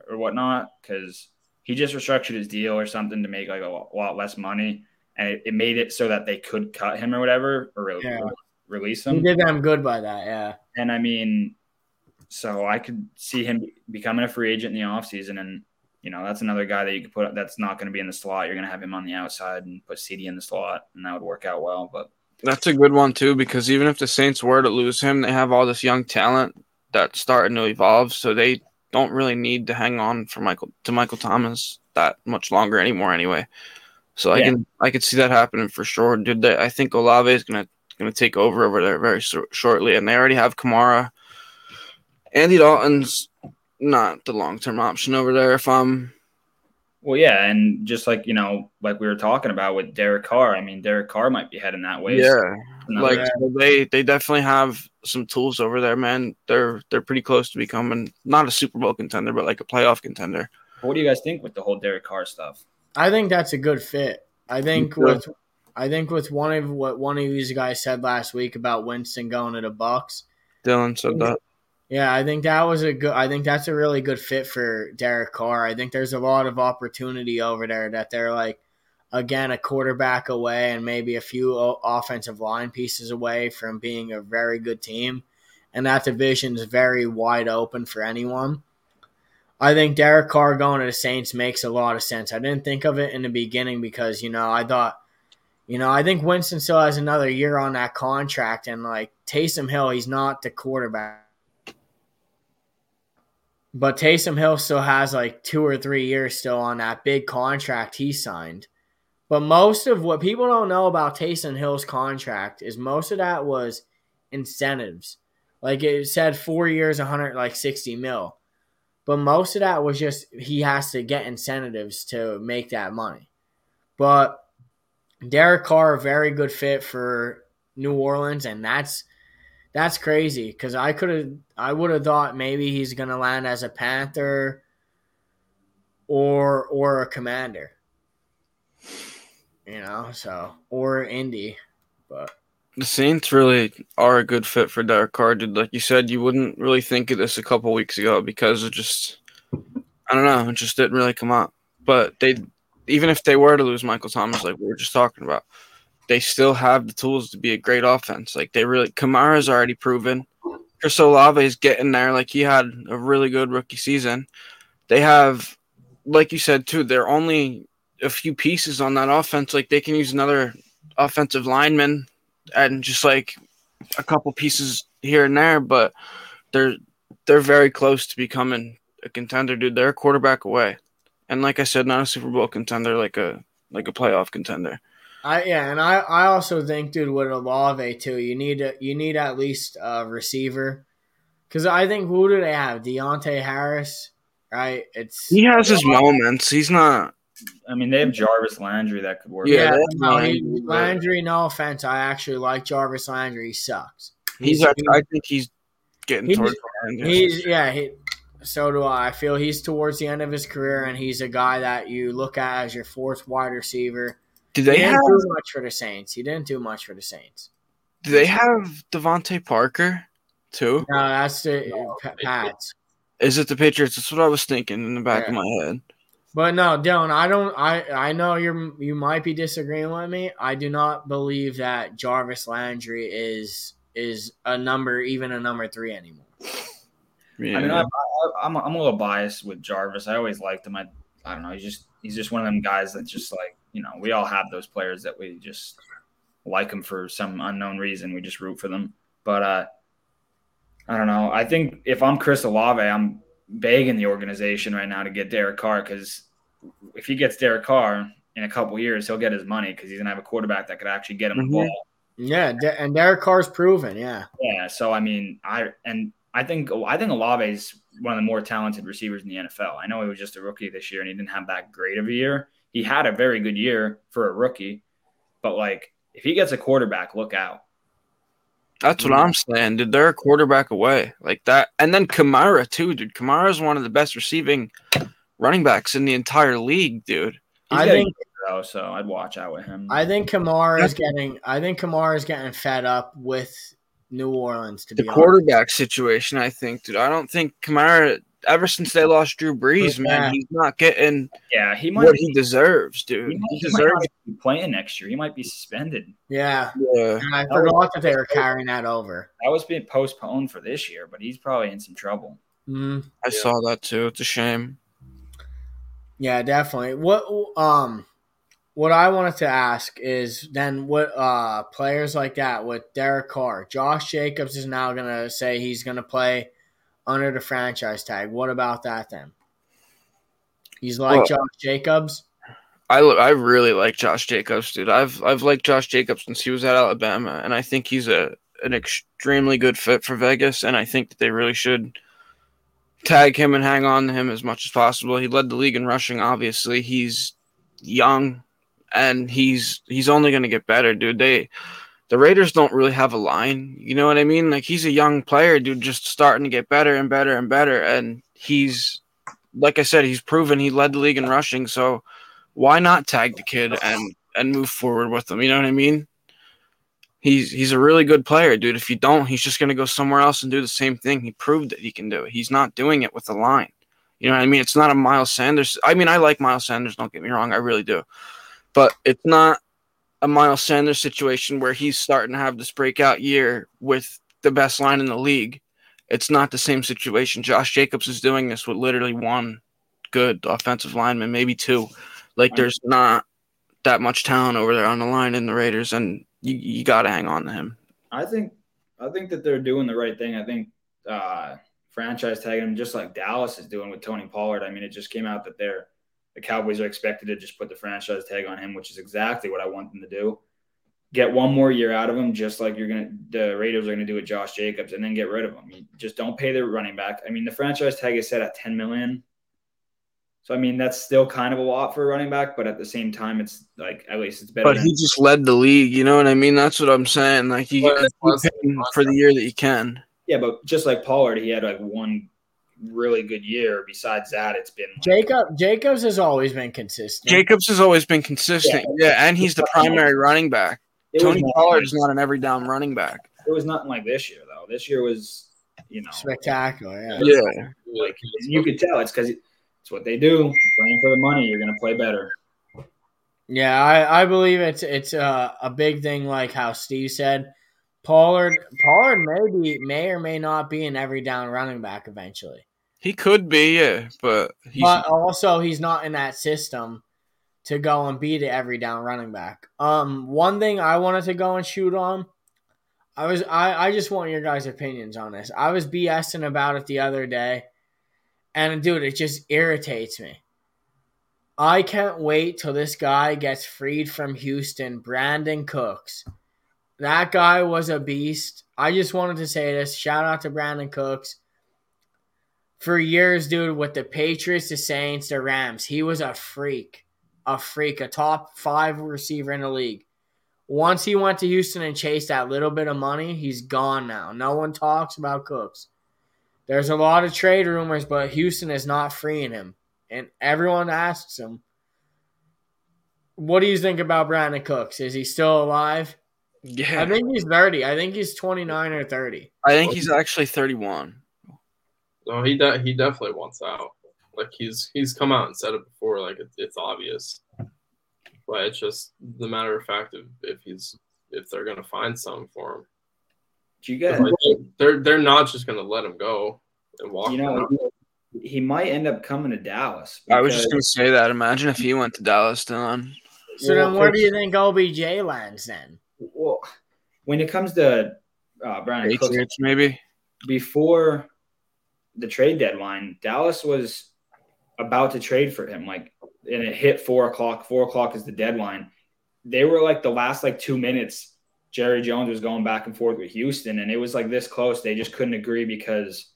or whatnot because he just restructured his deal or something to make like a lot, lot less money, and it, it made it so that they could cut him or whatever or re- Yeah. release He him. did them good by that. Yeah. And I mean, so I could see him becoming a free agent in the offseason. And, you know, that's another guy that you could put that's not going to be in the slot. You're going to have him on the outside and put CD in the slot, and that would work out well. But That's a good one too, because even if the Saints were to lose him, they have all this young talent that's starting to evolve, so they don't really need to hang on for Michael to Michael Thomas that much longer anymore anyway. So I can I could see that happening for sure. Dude, they, I think Olave is gonna gonna take over over there very so- shortly, and they already have Kamara. Andy Dalton's not the long term option over there. If I'm well, yeah, and just like you know, like we were talking about with Derek Carr. I mean, Derek Carr might be heading that way. yeah, like so they they definitely have some tools over there, man. They're they're pretty close to becoming not a Super Bowl contender, but like a playoff contender. what do you guys think with the whole Derek Carr stuff? I think that's a good fit. I think too. with I think with one of what one of these guys said last week about Winston going to the Bucks. Dylan said that. Yeah, I think that was a good. I think that's a really good fit for Derek Carr. I think there's a lot of opportunity over there that they're like, again, a quarterback away and maybe a few offensive line pieces away from being a very good team, and that division is very wide open for anyone. I think Derek Carr going to the Saints makes a lot of sense. I didn't think of it in the beginning because you know I thought, you know, I think Winston still has another year on that contract, and like Taysom Hill, he's not the quarterback. But Taysom Hill still has like two or three years still on that big contract he signed. But most of what people don't know about Taysom Hill's contract is most of that was incentives. Like it said four years, 100, like 60 mil. But most of that was just he has to get incentives to make that money. But Derek Carr, very good fit for New Orleans, and that's That's crazy because I could have, I would have thought maybe he's gonna land as a Panther or or a Commander. You know, so or Indy, but The Saints really are a good fit for Derek Carr, dude. Like you said, you wouldn't really think of this a couple weeks ago because it just, I don't know, it just didn't really come up. But they, even if they were to lose Michael Thomas, like we were just talking about, they still have the tools to be a great offense. Like they really, Kamara's already proven. Chris Olave is getting there. Like he had a really good rookie season. They have, like you said too, they're only a few pieces on that offense. Like they can use another offensive lineman and just like a couple pieces here and there, but they're they're very close to becoming a contender, dude. They're a quarterback away. And like I said, not a Super Bowl contender, like a like a playoff contender. I yeah, and I, I also think, dude, with Olave too, you need a, you need at least a receiver, because I think who do they have? Deonte Harris, right? It's He has his moments. He's not. I mean, they have Jarvis Landry that could work. Yeah, yeah, that's no, he, Landry. No offense, I actually like Jarvis Landry. He sucks. He's. actually, I think he's getting He's- towards the end. He's yeah. He, so do I. I feel he's towards the end of his career, and he's a guy that you look at as your fourth wide receiver. Do He they didn't have? do much for the Saints. He didn't do much for the Saints. Do they have DeVante Parker too? No, that's the No, Pats. Is it the Patriots? That's what I was thinking in the back of my head. But no, Dylan, I don't. I I know you're you might be disagreeing with me. I do not believe that Jarvis Landry is is a number, even a number three anymore. Yeah. I mean, I, I, I'm I'm a little biased with Jarvis. I always liked him. I I don't know. He's just he's just one of them guys that just like you know we all have those players that we just like them for some unknown reason. We just root for them. But uh, I don't know. I think if I'm Chris Olave, I'm begging the organization right now to get Derek Carr because if he gets Derek Carr in a couple years, he'll get his money because he's gonna have a quarterback that could actually get him Mhm. the ball. Yeah, and Derek Carr's proven. Yeah, Yeah, so I mean, I and I think I think Olave is one of the more talented receivers in the NFL. I know he was just a rookie this year and he didn't have that great of a year. He had a very good year for a rookie, but like if he gets a quarterback, look out. That's what mm-hmm. I'm saying, dude. They're a quarterback away like that, and then Kamara too, dude. Kamara is one of the best receiving running backs in the entire league, dude. He's I think though, so I'd watch out with him. I think Kamara is getting. I think Kamara is getting fed up with New Orleans. To The be honest. quarterback situation, I think, dude. I don't think Kamara. Ever since they lost Drew Brees, Yeah. man, he's not getting yeah, he might, what he deserves, dude. he might, He he deserves. not be playing next year. He might be suspended. Yeah, Yeah. and I forgot that they were carrying that over. That was being postponed for this year, but he's probably in some trouble. Mm, I saw that too. It's a shame. yeah, definitely. What um, what I wanted to ask is then what uh players like that with Derek Carr, Josh Jacobs is now gonna say he's gonna play under the franchise tag. What about that then? He's like Well- Josh Jacobs. I, I really like Josh Jacobs, dude. I've I've liked Josh Jacobs since he was at Alabama, and I think he's a an extremely good fit for Vegas. And I think that they really should tag him and hang on to him as much as possible. He led the league in rushing. Obviously, he's young, and he's he's only going to get better, dude. They the Raiders don't really have a line. You know what I mean? Like he's a young player, dude, just starting to get better and better and better. And he's like I said, he's proven he led the league in rushing. So why not tag the kid and and move forward with him? You know what I mean? He's he's a really good player, dude. If you don't, he's just gonna go somewhere else and do the same thing. He proved that he can do it. He's not doing it with the line. You know what I mean? It's not a Miles Sanders. I mean, I like Miles Sanders. Don't get me wrong, I really do. But it's not a Miles Sanders situation where he's starting to have this breakout year with the best line in the league. It's not the same situation. Josh Jacobs is doing this with literally one good offensive lineman, maybe two. Like there's not that much talent over there on the line in the Raiders, and you, you got to hang on to him. I think I think that they're doing the right thing. I think uh, franchise tagging him just like Dallas is doing with Tony Pollard. I mean, it just came out that they're the Cowboys are expected to just put the franchise tag on him, which is exactly what I want them to do. Get one more year out of him, just like you're gonna the Raiders are gonna do with Josh Jacobs, and then get rid of him. You just don't pay the running back. I mean, the franchise tag is set at 10 million. So I mean, that's still kind of a lot for a running back, but at the same time, it's like at least it's better. But than- he just led the league. You know what I mean? That's what I'm saying. Like you Well, get that's less than for the year that you can. yeah, but just like Pollard, he had like one really good year. Besides that, it's been like, Jacob Jacobs has always been consistent. Jacobs has always been consistent. Yeah, and he's the primary running back. it Tony nothing Pollard is not an every down running back. It was nothing like this year though. This year was, you know, spectacular. Yeah. Yeah. like you could tell it's because it's what they do. Playing for the money, you're gonna play better. Yeah, I, I believe it's it's uh, a big thing. Like how Steve said, Pollard Pollard may be may or may not be an every down running back eventually. He could be, yeah, but he's but also he's not in that system to go and be the every down running back. Um, one thing I wanted to go and shoot on, I was I, I just want your guys' opinions on this. I was BSing about it the other day, and dude, it just irritates me. I can't wait till this guy gets freed from Houston. Brandin Cooks, that guy was a beast. I just wanted to say this. Shout out to Brandin Cooks for years, dude, with the Patriots, the Saints, the Rams. He was a freak, a freak, a top five receiver in the league. Once he went to Houston and chased that little bit of money, he's gone now. No one talks about Cooks. There's a lot of trade rumors, but Houston is not freeing him. And everyone asks him, What do you think about Brandin Cooks? Is he still alive? Yeah. I think he's 30. I think he's 29 or 30. I think he's actually 31. No, he de- he definitely wants out. Like he's he's come out and said it before. Like it, it's obvious, but it's just the matter of fact of if he's if they're gonna find something for him. Do you get? Like, they're they're not just gonna let him go and walk. You know, out. he might end up coming to Dallas. I was just gonna say that. Imagine if he went to Dallas, Dylan. So Well, then where do you think OBJ lands then? Well, when it comes to uh, Brandin Cooks, Patriots, maybe. before the trade deadline, Dallas was about to trade for him. Like, and it hit four o'clock. Four o'clock is the deadline. They were like the last like two minutes. Jerry Jones was going back and forth with Houston, and it was like this close. They just couldn't agree because,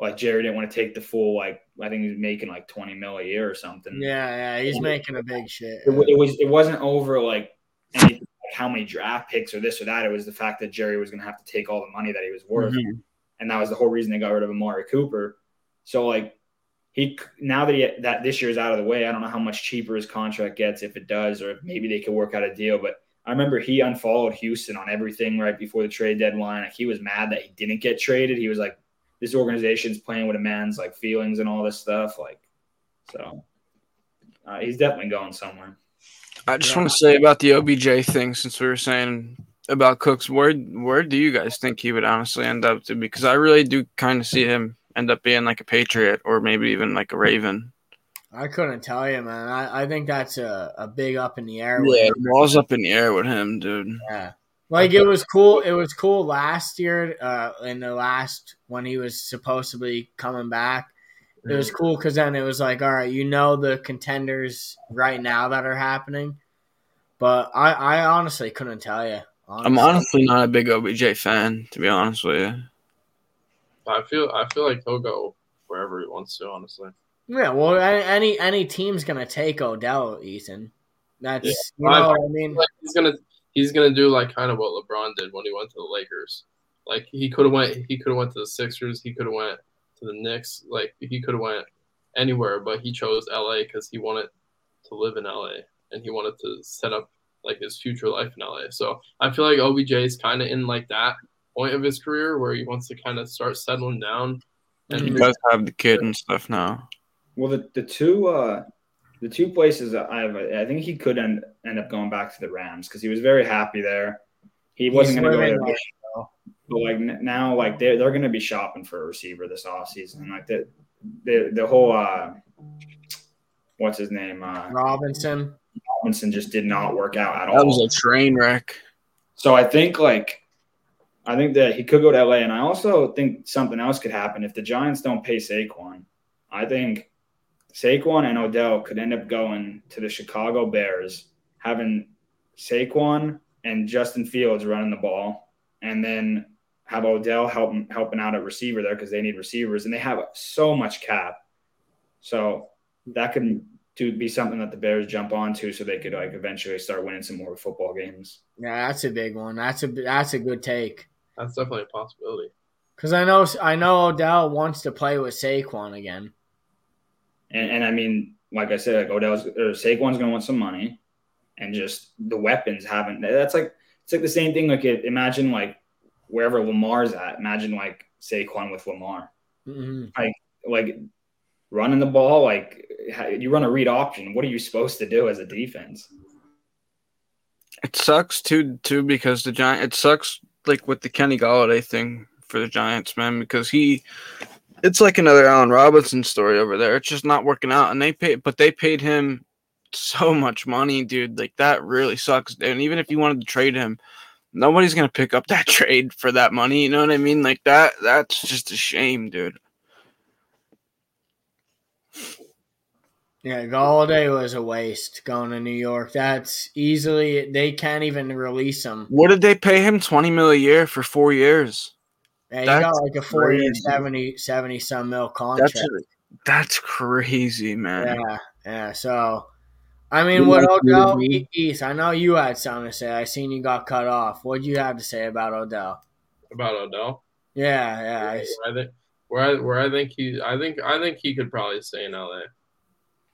like, Jerry didn't want to take the full like. I think he's making like twenty mil a year or something. Yeah, yeah, he's making a big shit. It, it was. It wasn't over like anything, like how many draft picks or this or that. It was the fact that Jerry was going to have to take all the money that he was worth Mhm. and that was the whole reason they got rid of Amari Cooper. So like he now that he that this year's out of the way, I don't know how much cheaper his contract gets if it does, or maybe they could work out a deal. But I remember he unfollowed Houston on everything right before the trade deadline. Like he was mad that he didn't get traded. He was like, "This organization's playing with a man's like feelings and all this stuff." Like, so uh, he's definitely going somewhere. I just Yeah. want to say about the OBJ thing, since we were saying about Cooks, where where do you guys think he would honestly end up to? Because I really do kind of see him end up being like a Patriot or maybe even like a Raven. I couldn't tell you, man. I, I think that's a, a big up in the air. Yeah, the ball's up in the air with him, dude. Yeah. Like it was cool. It was cool last year, uh, in the last when he was supposedly coming back. It was cool because then it was like, all right, you know the contenders right now that are happening, but I, I honestly couldn't tell you. I'm honestly not a big OBJ fan, to be honest with you. I feel I feel like he'll go wherever he wants to. Honestly, Yeah, well, any any, any team's gonna take Odell, Ethan. That's Yeah. you know what I mean. like he's gonna he's gonna do like kind of what LeBron did when he went to the Lakers. Like he could have went he could have went to the Sixers. He could have went to the Knicks. Like he could have went anywhere, but he chose LA because he wanted to live in LA and he wanted to set up like his future life in LA. So I feel like OBJ is kind of in like that point of his career where he wants to kind of start settling down. And he does have the kid and stuff now. Well, the, the two uh, the two places that I have, I think he could end, end up going back to the Rams because he was very happy there. He wasn't going to go living there, like- but like now, like they're they're going to be shopping for a receiver this offseason. Like the the the whole uh, what's his name uh, Robinson. Robinson just did not work out at all. That was a train wreck. So I think like I think that he could go to LA, and I also think something else could happen if the Giants don't pay Saquon. I think Saquon and Odell could end up going to the Chicago Bears, having Saquon and Justin Fields running the ball, and then have Odell helping helping out at receiver there because they need receivers, and they have so much cap. So that could to be something that the Bears jump onto so they could like eventually start winning some more football games. Yeah, that's a big one. That's a that's a good take. That's definitely a possibility. Because I know I know Odell wants to play with Saquon again. And, and I mean, like I said, like Odell's or Saquon's gonna want some money, and just the weapons haven't. That's like it's like the same thing. Like it, imagine like wherever Lamar's at. Imagine like Saquon with Lamar. Mm-hmm. Like like running the ball. Like you run a read option. What are you supposed to do as a defense? It sucks too, too, because the giant. It sucks like with the Kenny Golladay thing for the Giants, man, because he. It's like another Allen Robinson story over there. It's just not working out, and they paid, but they paid him so much money, dude. Like that really sucks. And even if you wanted to trade him, nobody's gonna pick up that trade for that money. You know what I mean? Like that. That's just a shame, dude. Yeah, Golladay was a waste going to New York. That's easily they can't even release him. What did they pay him? Twenty mil a year for four years. Yeah, he got like a four year 70, 70 some mil contract. That's, that's crazy, man. Yeah, yeah. So I mean, what Odell East? I know you had something to say. I seen you got cut off. What do you have to say about Odell? About Odell? Yeah, yeah. I, I think where I where I think he I think I think he could probably stay in LA.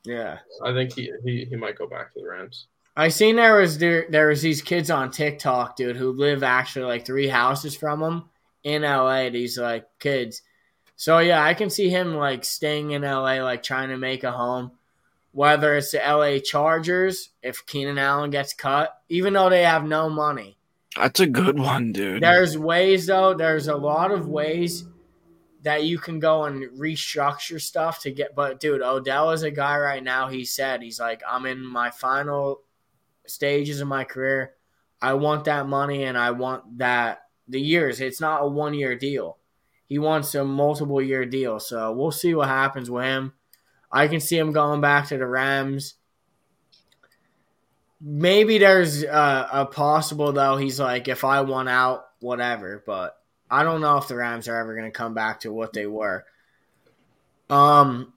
Yeah, I think he, he he might go back to the Rams. I seen there was there there was these kids on TikTok, dude, who live actually like three houses from him in LA. These like kids. So yeah, I can see him like staying in LA, like trying to make a home. Whether it's the LA Chargers, if Keenan Allen gets cut, even though they have no money. That's a good one, dude. There's ways though. There's a lot of ways that you can go and restructure stuff to get. But dude, Odell is a guy right now. He said he's like, I'm in my final stages of my career. I want that money and I want that the years. It's not a one year deal. He wants a multiple year deal. So we'll see what happens with him. I can see him going back to the Rams. Maybe there's a, a possible though. He's like, if I want out, whatever. But I don't know if the Rams are ever going to come back to what they were. Um,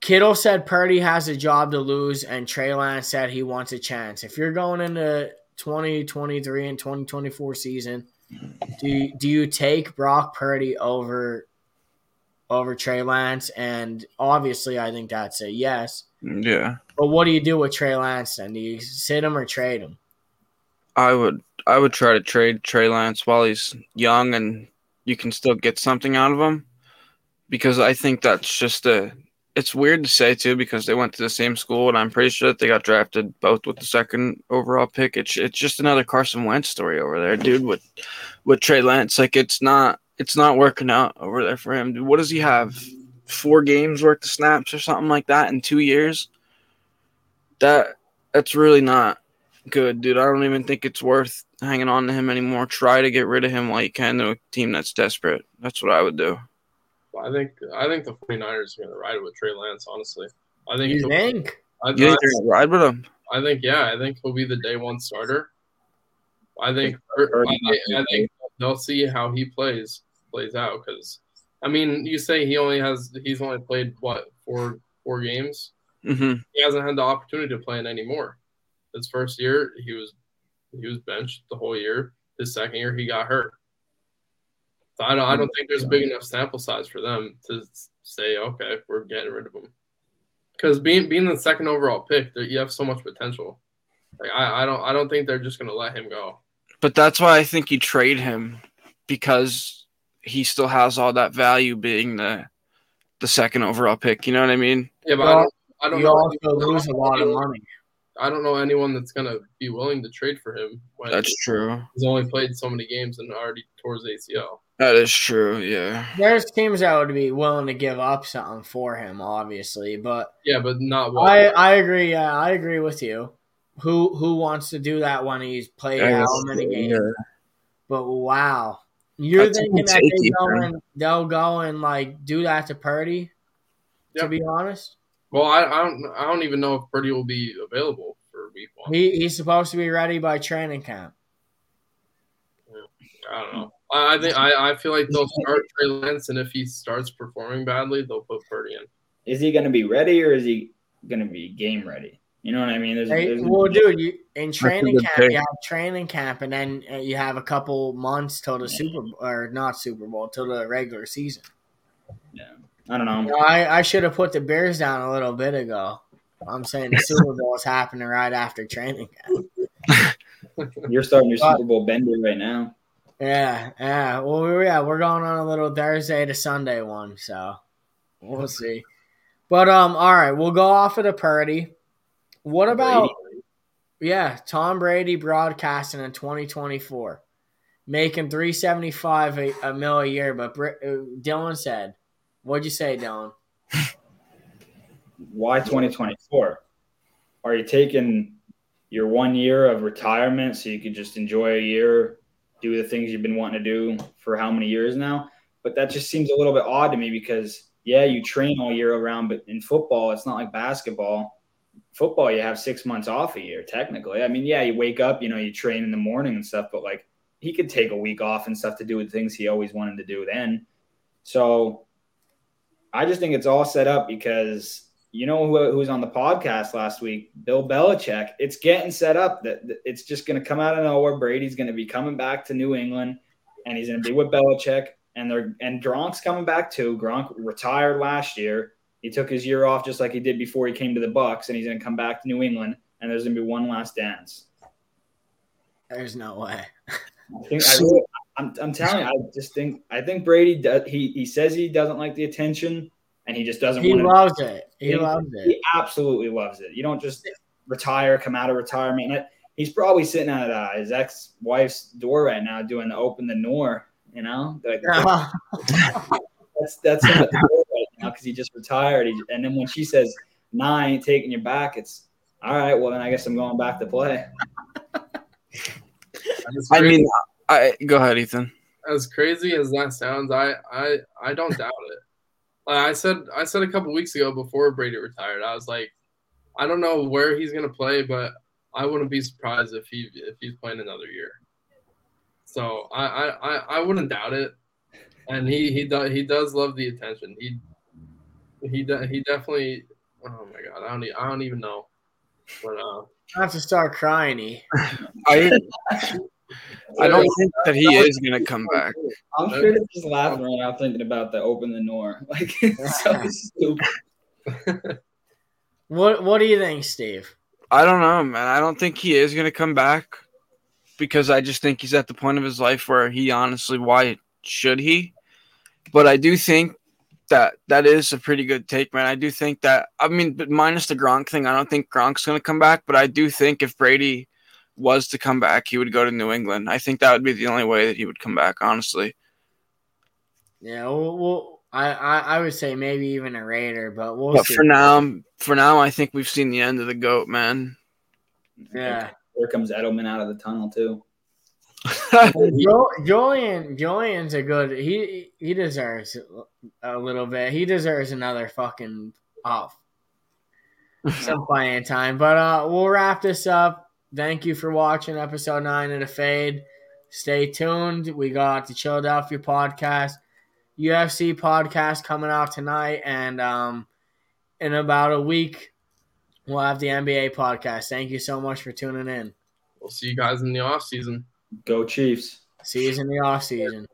Kittle said Purdy has a job to lose, and Trey Lance said he wants a chance. If you're going into 2023 and 2024 season, do do you take Brock Purdy over over Trey Lance? And obviously, I think that's a yes. Yeah. But what do you do with Trey Lance then? Do you sit him or trade him? I would I would try to trade Trey Lance while he's young and you can still get something out of him because I think that's just a it's weird to say too because they went to the same school and I'm pretty sure that they got drafted both with the second overall pick. It's it's just another Carson Wentz story over there, dude. With with Trey Lance, like it's not it's not working out over there for him. Dude, what does he have? Four games worth of snaps or something like that in two years. That that's really not good, dude. I don't even think it's worth hanging on to him anymore. Try to get rid of him while you can to a team that's desperate. That's what I would do. I think I think the 49ers are going to ride with Trey Lance, honestly. I think you think? I, you think they're going to ride with him? I think yeah. I think he'll be the day one starter. I think I, I think they'll see how he plays plays out because I mean you say he only has he's only played what four four games. Mm-hmm. He hasn't had the opportunity to play in any more. His first year he was he was benched the whole year. His second year he got hurt. So I don't I don't think there's a big enough sample size for them to say okay we're getting rid of him. Because being being the second overall pick, you have so much potential. Like I, I don't I don't think they're just gonna let him go. But that's why I think you trade him because he still has all that value being the the second overall pick. You know what I mean? Yeah, but Well, I don't, I don't You know. also lose a lot of money. I don't know anyone that's gonna be willing to trade for him when That's true. he's only played so many games and already tore his ACL. That is true. Yeah. There's teams that would be willing to give up something for him, obviously, but Yeah, but not what I I agree. Yeah, I agree with you. Who who wants to do that when he's played how many games? But wow, you're That's thinking that they go man. and they'll go and like do that to Purdy? To be honest, Well, I, I don't I don't even know if Purdy will be available for week one. he he's supposed to be ready by training camp. I don't know. I, I think I, I feel like they'll start Trey Lance, and if he starts performing badly, they'll put Purdy in. is he going to be ready or is he going to be game ready? You know what I mean? There's, Hey, there's well, dude, you in training camp, pick. you have training camp, and then uh, you have a couple months till the Super Bowl, or not Super Bowl till the regular season. Yeah, I don't You know. know, I, I should have put the Bears down a little bit ago. I'm saying the Super Bowl is happening right after training camp. You're starting your Super Bowl bender right now. Yeah, yeah. Well, we- yeah, we're going on a little Thursday to Sunday one, so we'll see. But um, all right, we'll go off of the Purdy. What about yeah, Tom Brady broadcasting in 2024, making 375 a, a mil a year? But Br- uh, Dylan said, "What'd you say, Dylan?" Why 2024? Are you taking your one year of retirement so you could just enjoy a year, do the things you've been wanting to do for how many years now? But that just seems a little bit odd to me because, yeah, you train all year around, but in football, it's not like basketball. Football, you have six months off a year, technically. I mean, yeah, you wake up, you know, you train in the morning and stuff, but like he could take a week off and stuff to do the things he always wanted to do then. So I just think it's all set up because you know who, who was on the podcast last week, Bill Belichick. It's getting set up that, that it's just going to come out of nowhere. Brady's going to be coming back to New England, and he's going to be with Belichick. And they're and Gronk's coming back too. Gronk retired last year. He took his year off just like he did before he came to the Bucks, and he's going to come back to New England. And there's going to be one last dance. There's no way. I think I really, I'm, I'm telling you, I just think I think Brady does. He he says he doesn't like the attention, and he just doesn't He want to loves it. He He- loves it. He absolutely loves it. You don't just retire, come out of retirement. And it- He's probably sitting at uh, his ex-wife's door right now, doing the open the door. You know, like that's that's him at the door right now because he just retired. He, and then when she says, "Nah, I ain't taking you back," it's all right. Well, then I guess I'm going back to play. I mean, I go ahead, Ethan. as crazy as that sounds, I I I don't doubt it. Like I said I said a couple weeks ago before Brady retired, I was like, I don't know where he's gonna play, but I wouldn't be surprised if he if he's playing another year. So I I, I, I wouldn't doubt it, and he he does he does love the attention. He he de- he definitely. Oh my god, I don't e- I don't even know. But uh, I have to start crying. E. I I don't think that he is gonna come back. I'm sure they're just laughing right now, thinking about the open the door. Like it's so stupid. What What do you think, Steve? I don't know, man. I don't think he is gonna come back because I just think he's at the point of his life where he honestly, why should he? But I do think that that is a pretty good take, man. I do think that. I mean, but minus the Gronk thing, I don't think Gronk's gonna come back. But I do think if Brady was to come back, he would go to New England. I think that would be the only way that he would come back, honestly. Yeah, well, well I, I I would say maybe even a Raider, but we'll But see. for now, for now, I think we've seen the end of the goat, man. yeah. Here comes Edelman out of the tunnel too. Jo- Julian Julian's a good. He he deserves a little bit. He deserves another fucking off some playing time. But uh, we'll wrap this up. Thank you for watching episode nine of the Fade. Stay tuned. We got the Philadelphia podcast, UFC podcast coming out tonight, and um, in about a week we'll have the NBA podcast. Thank you so much for tuning in. we'll see you guys in the off season. Go Chiefs. See you in the off season.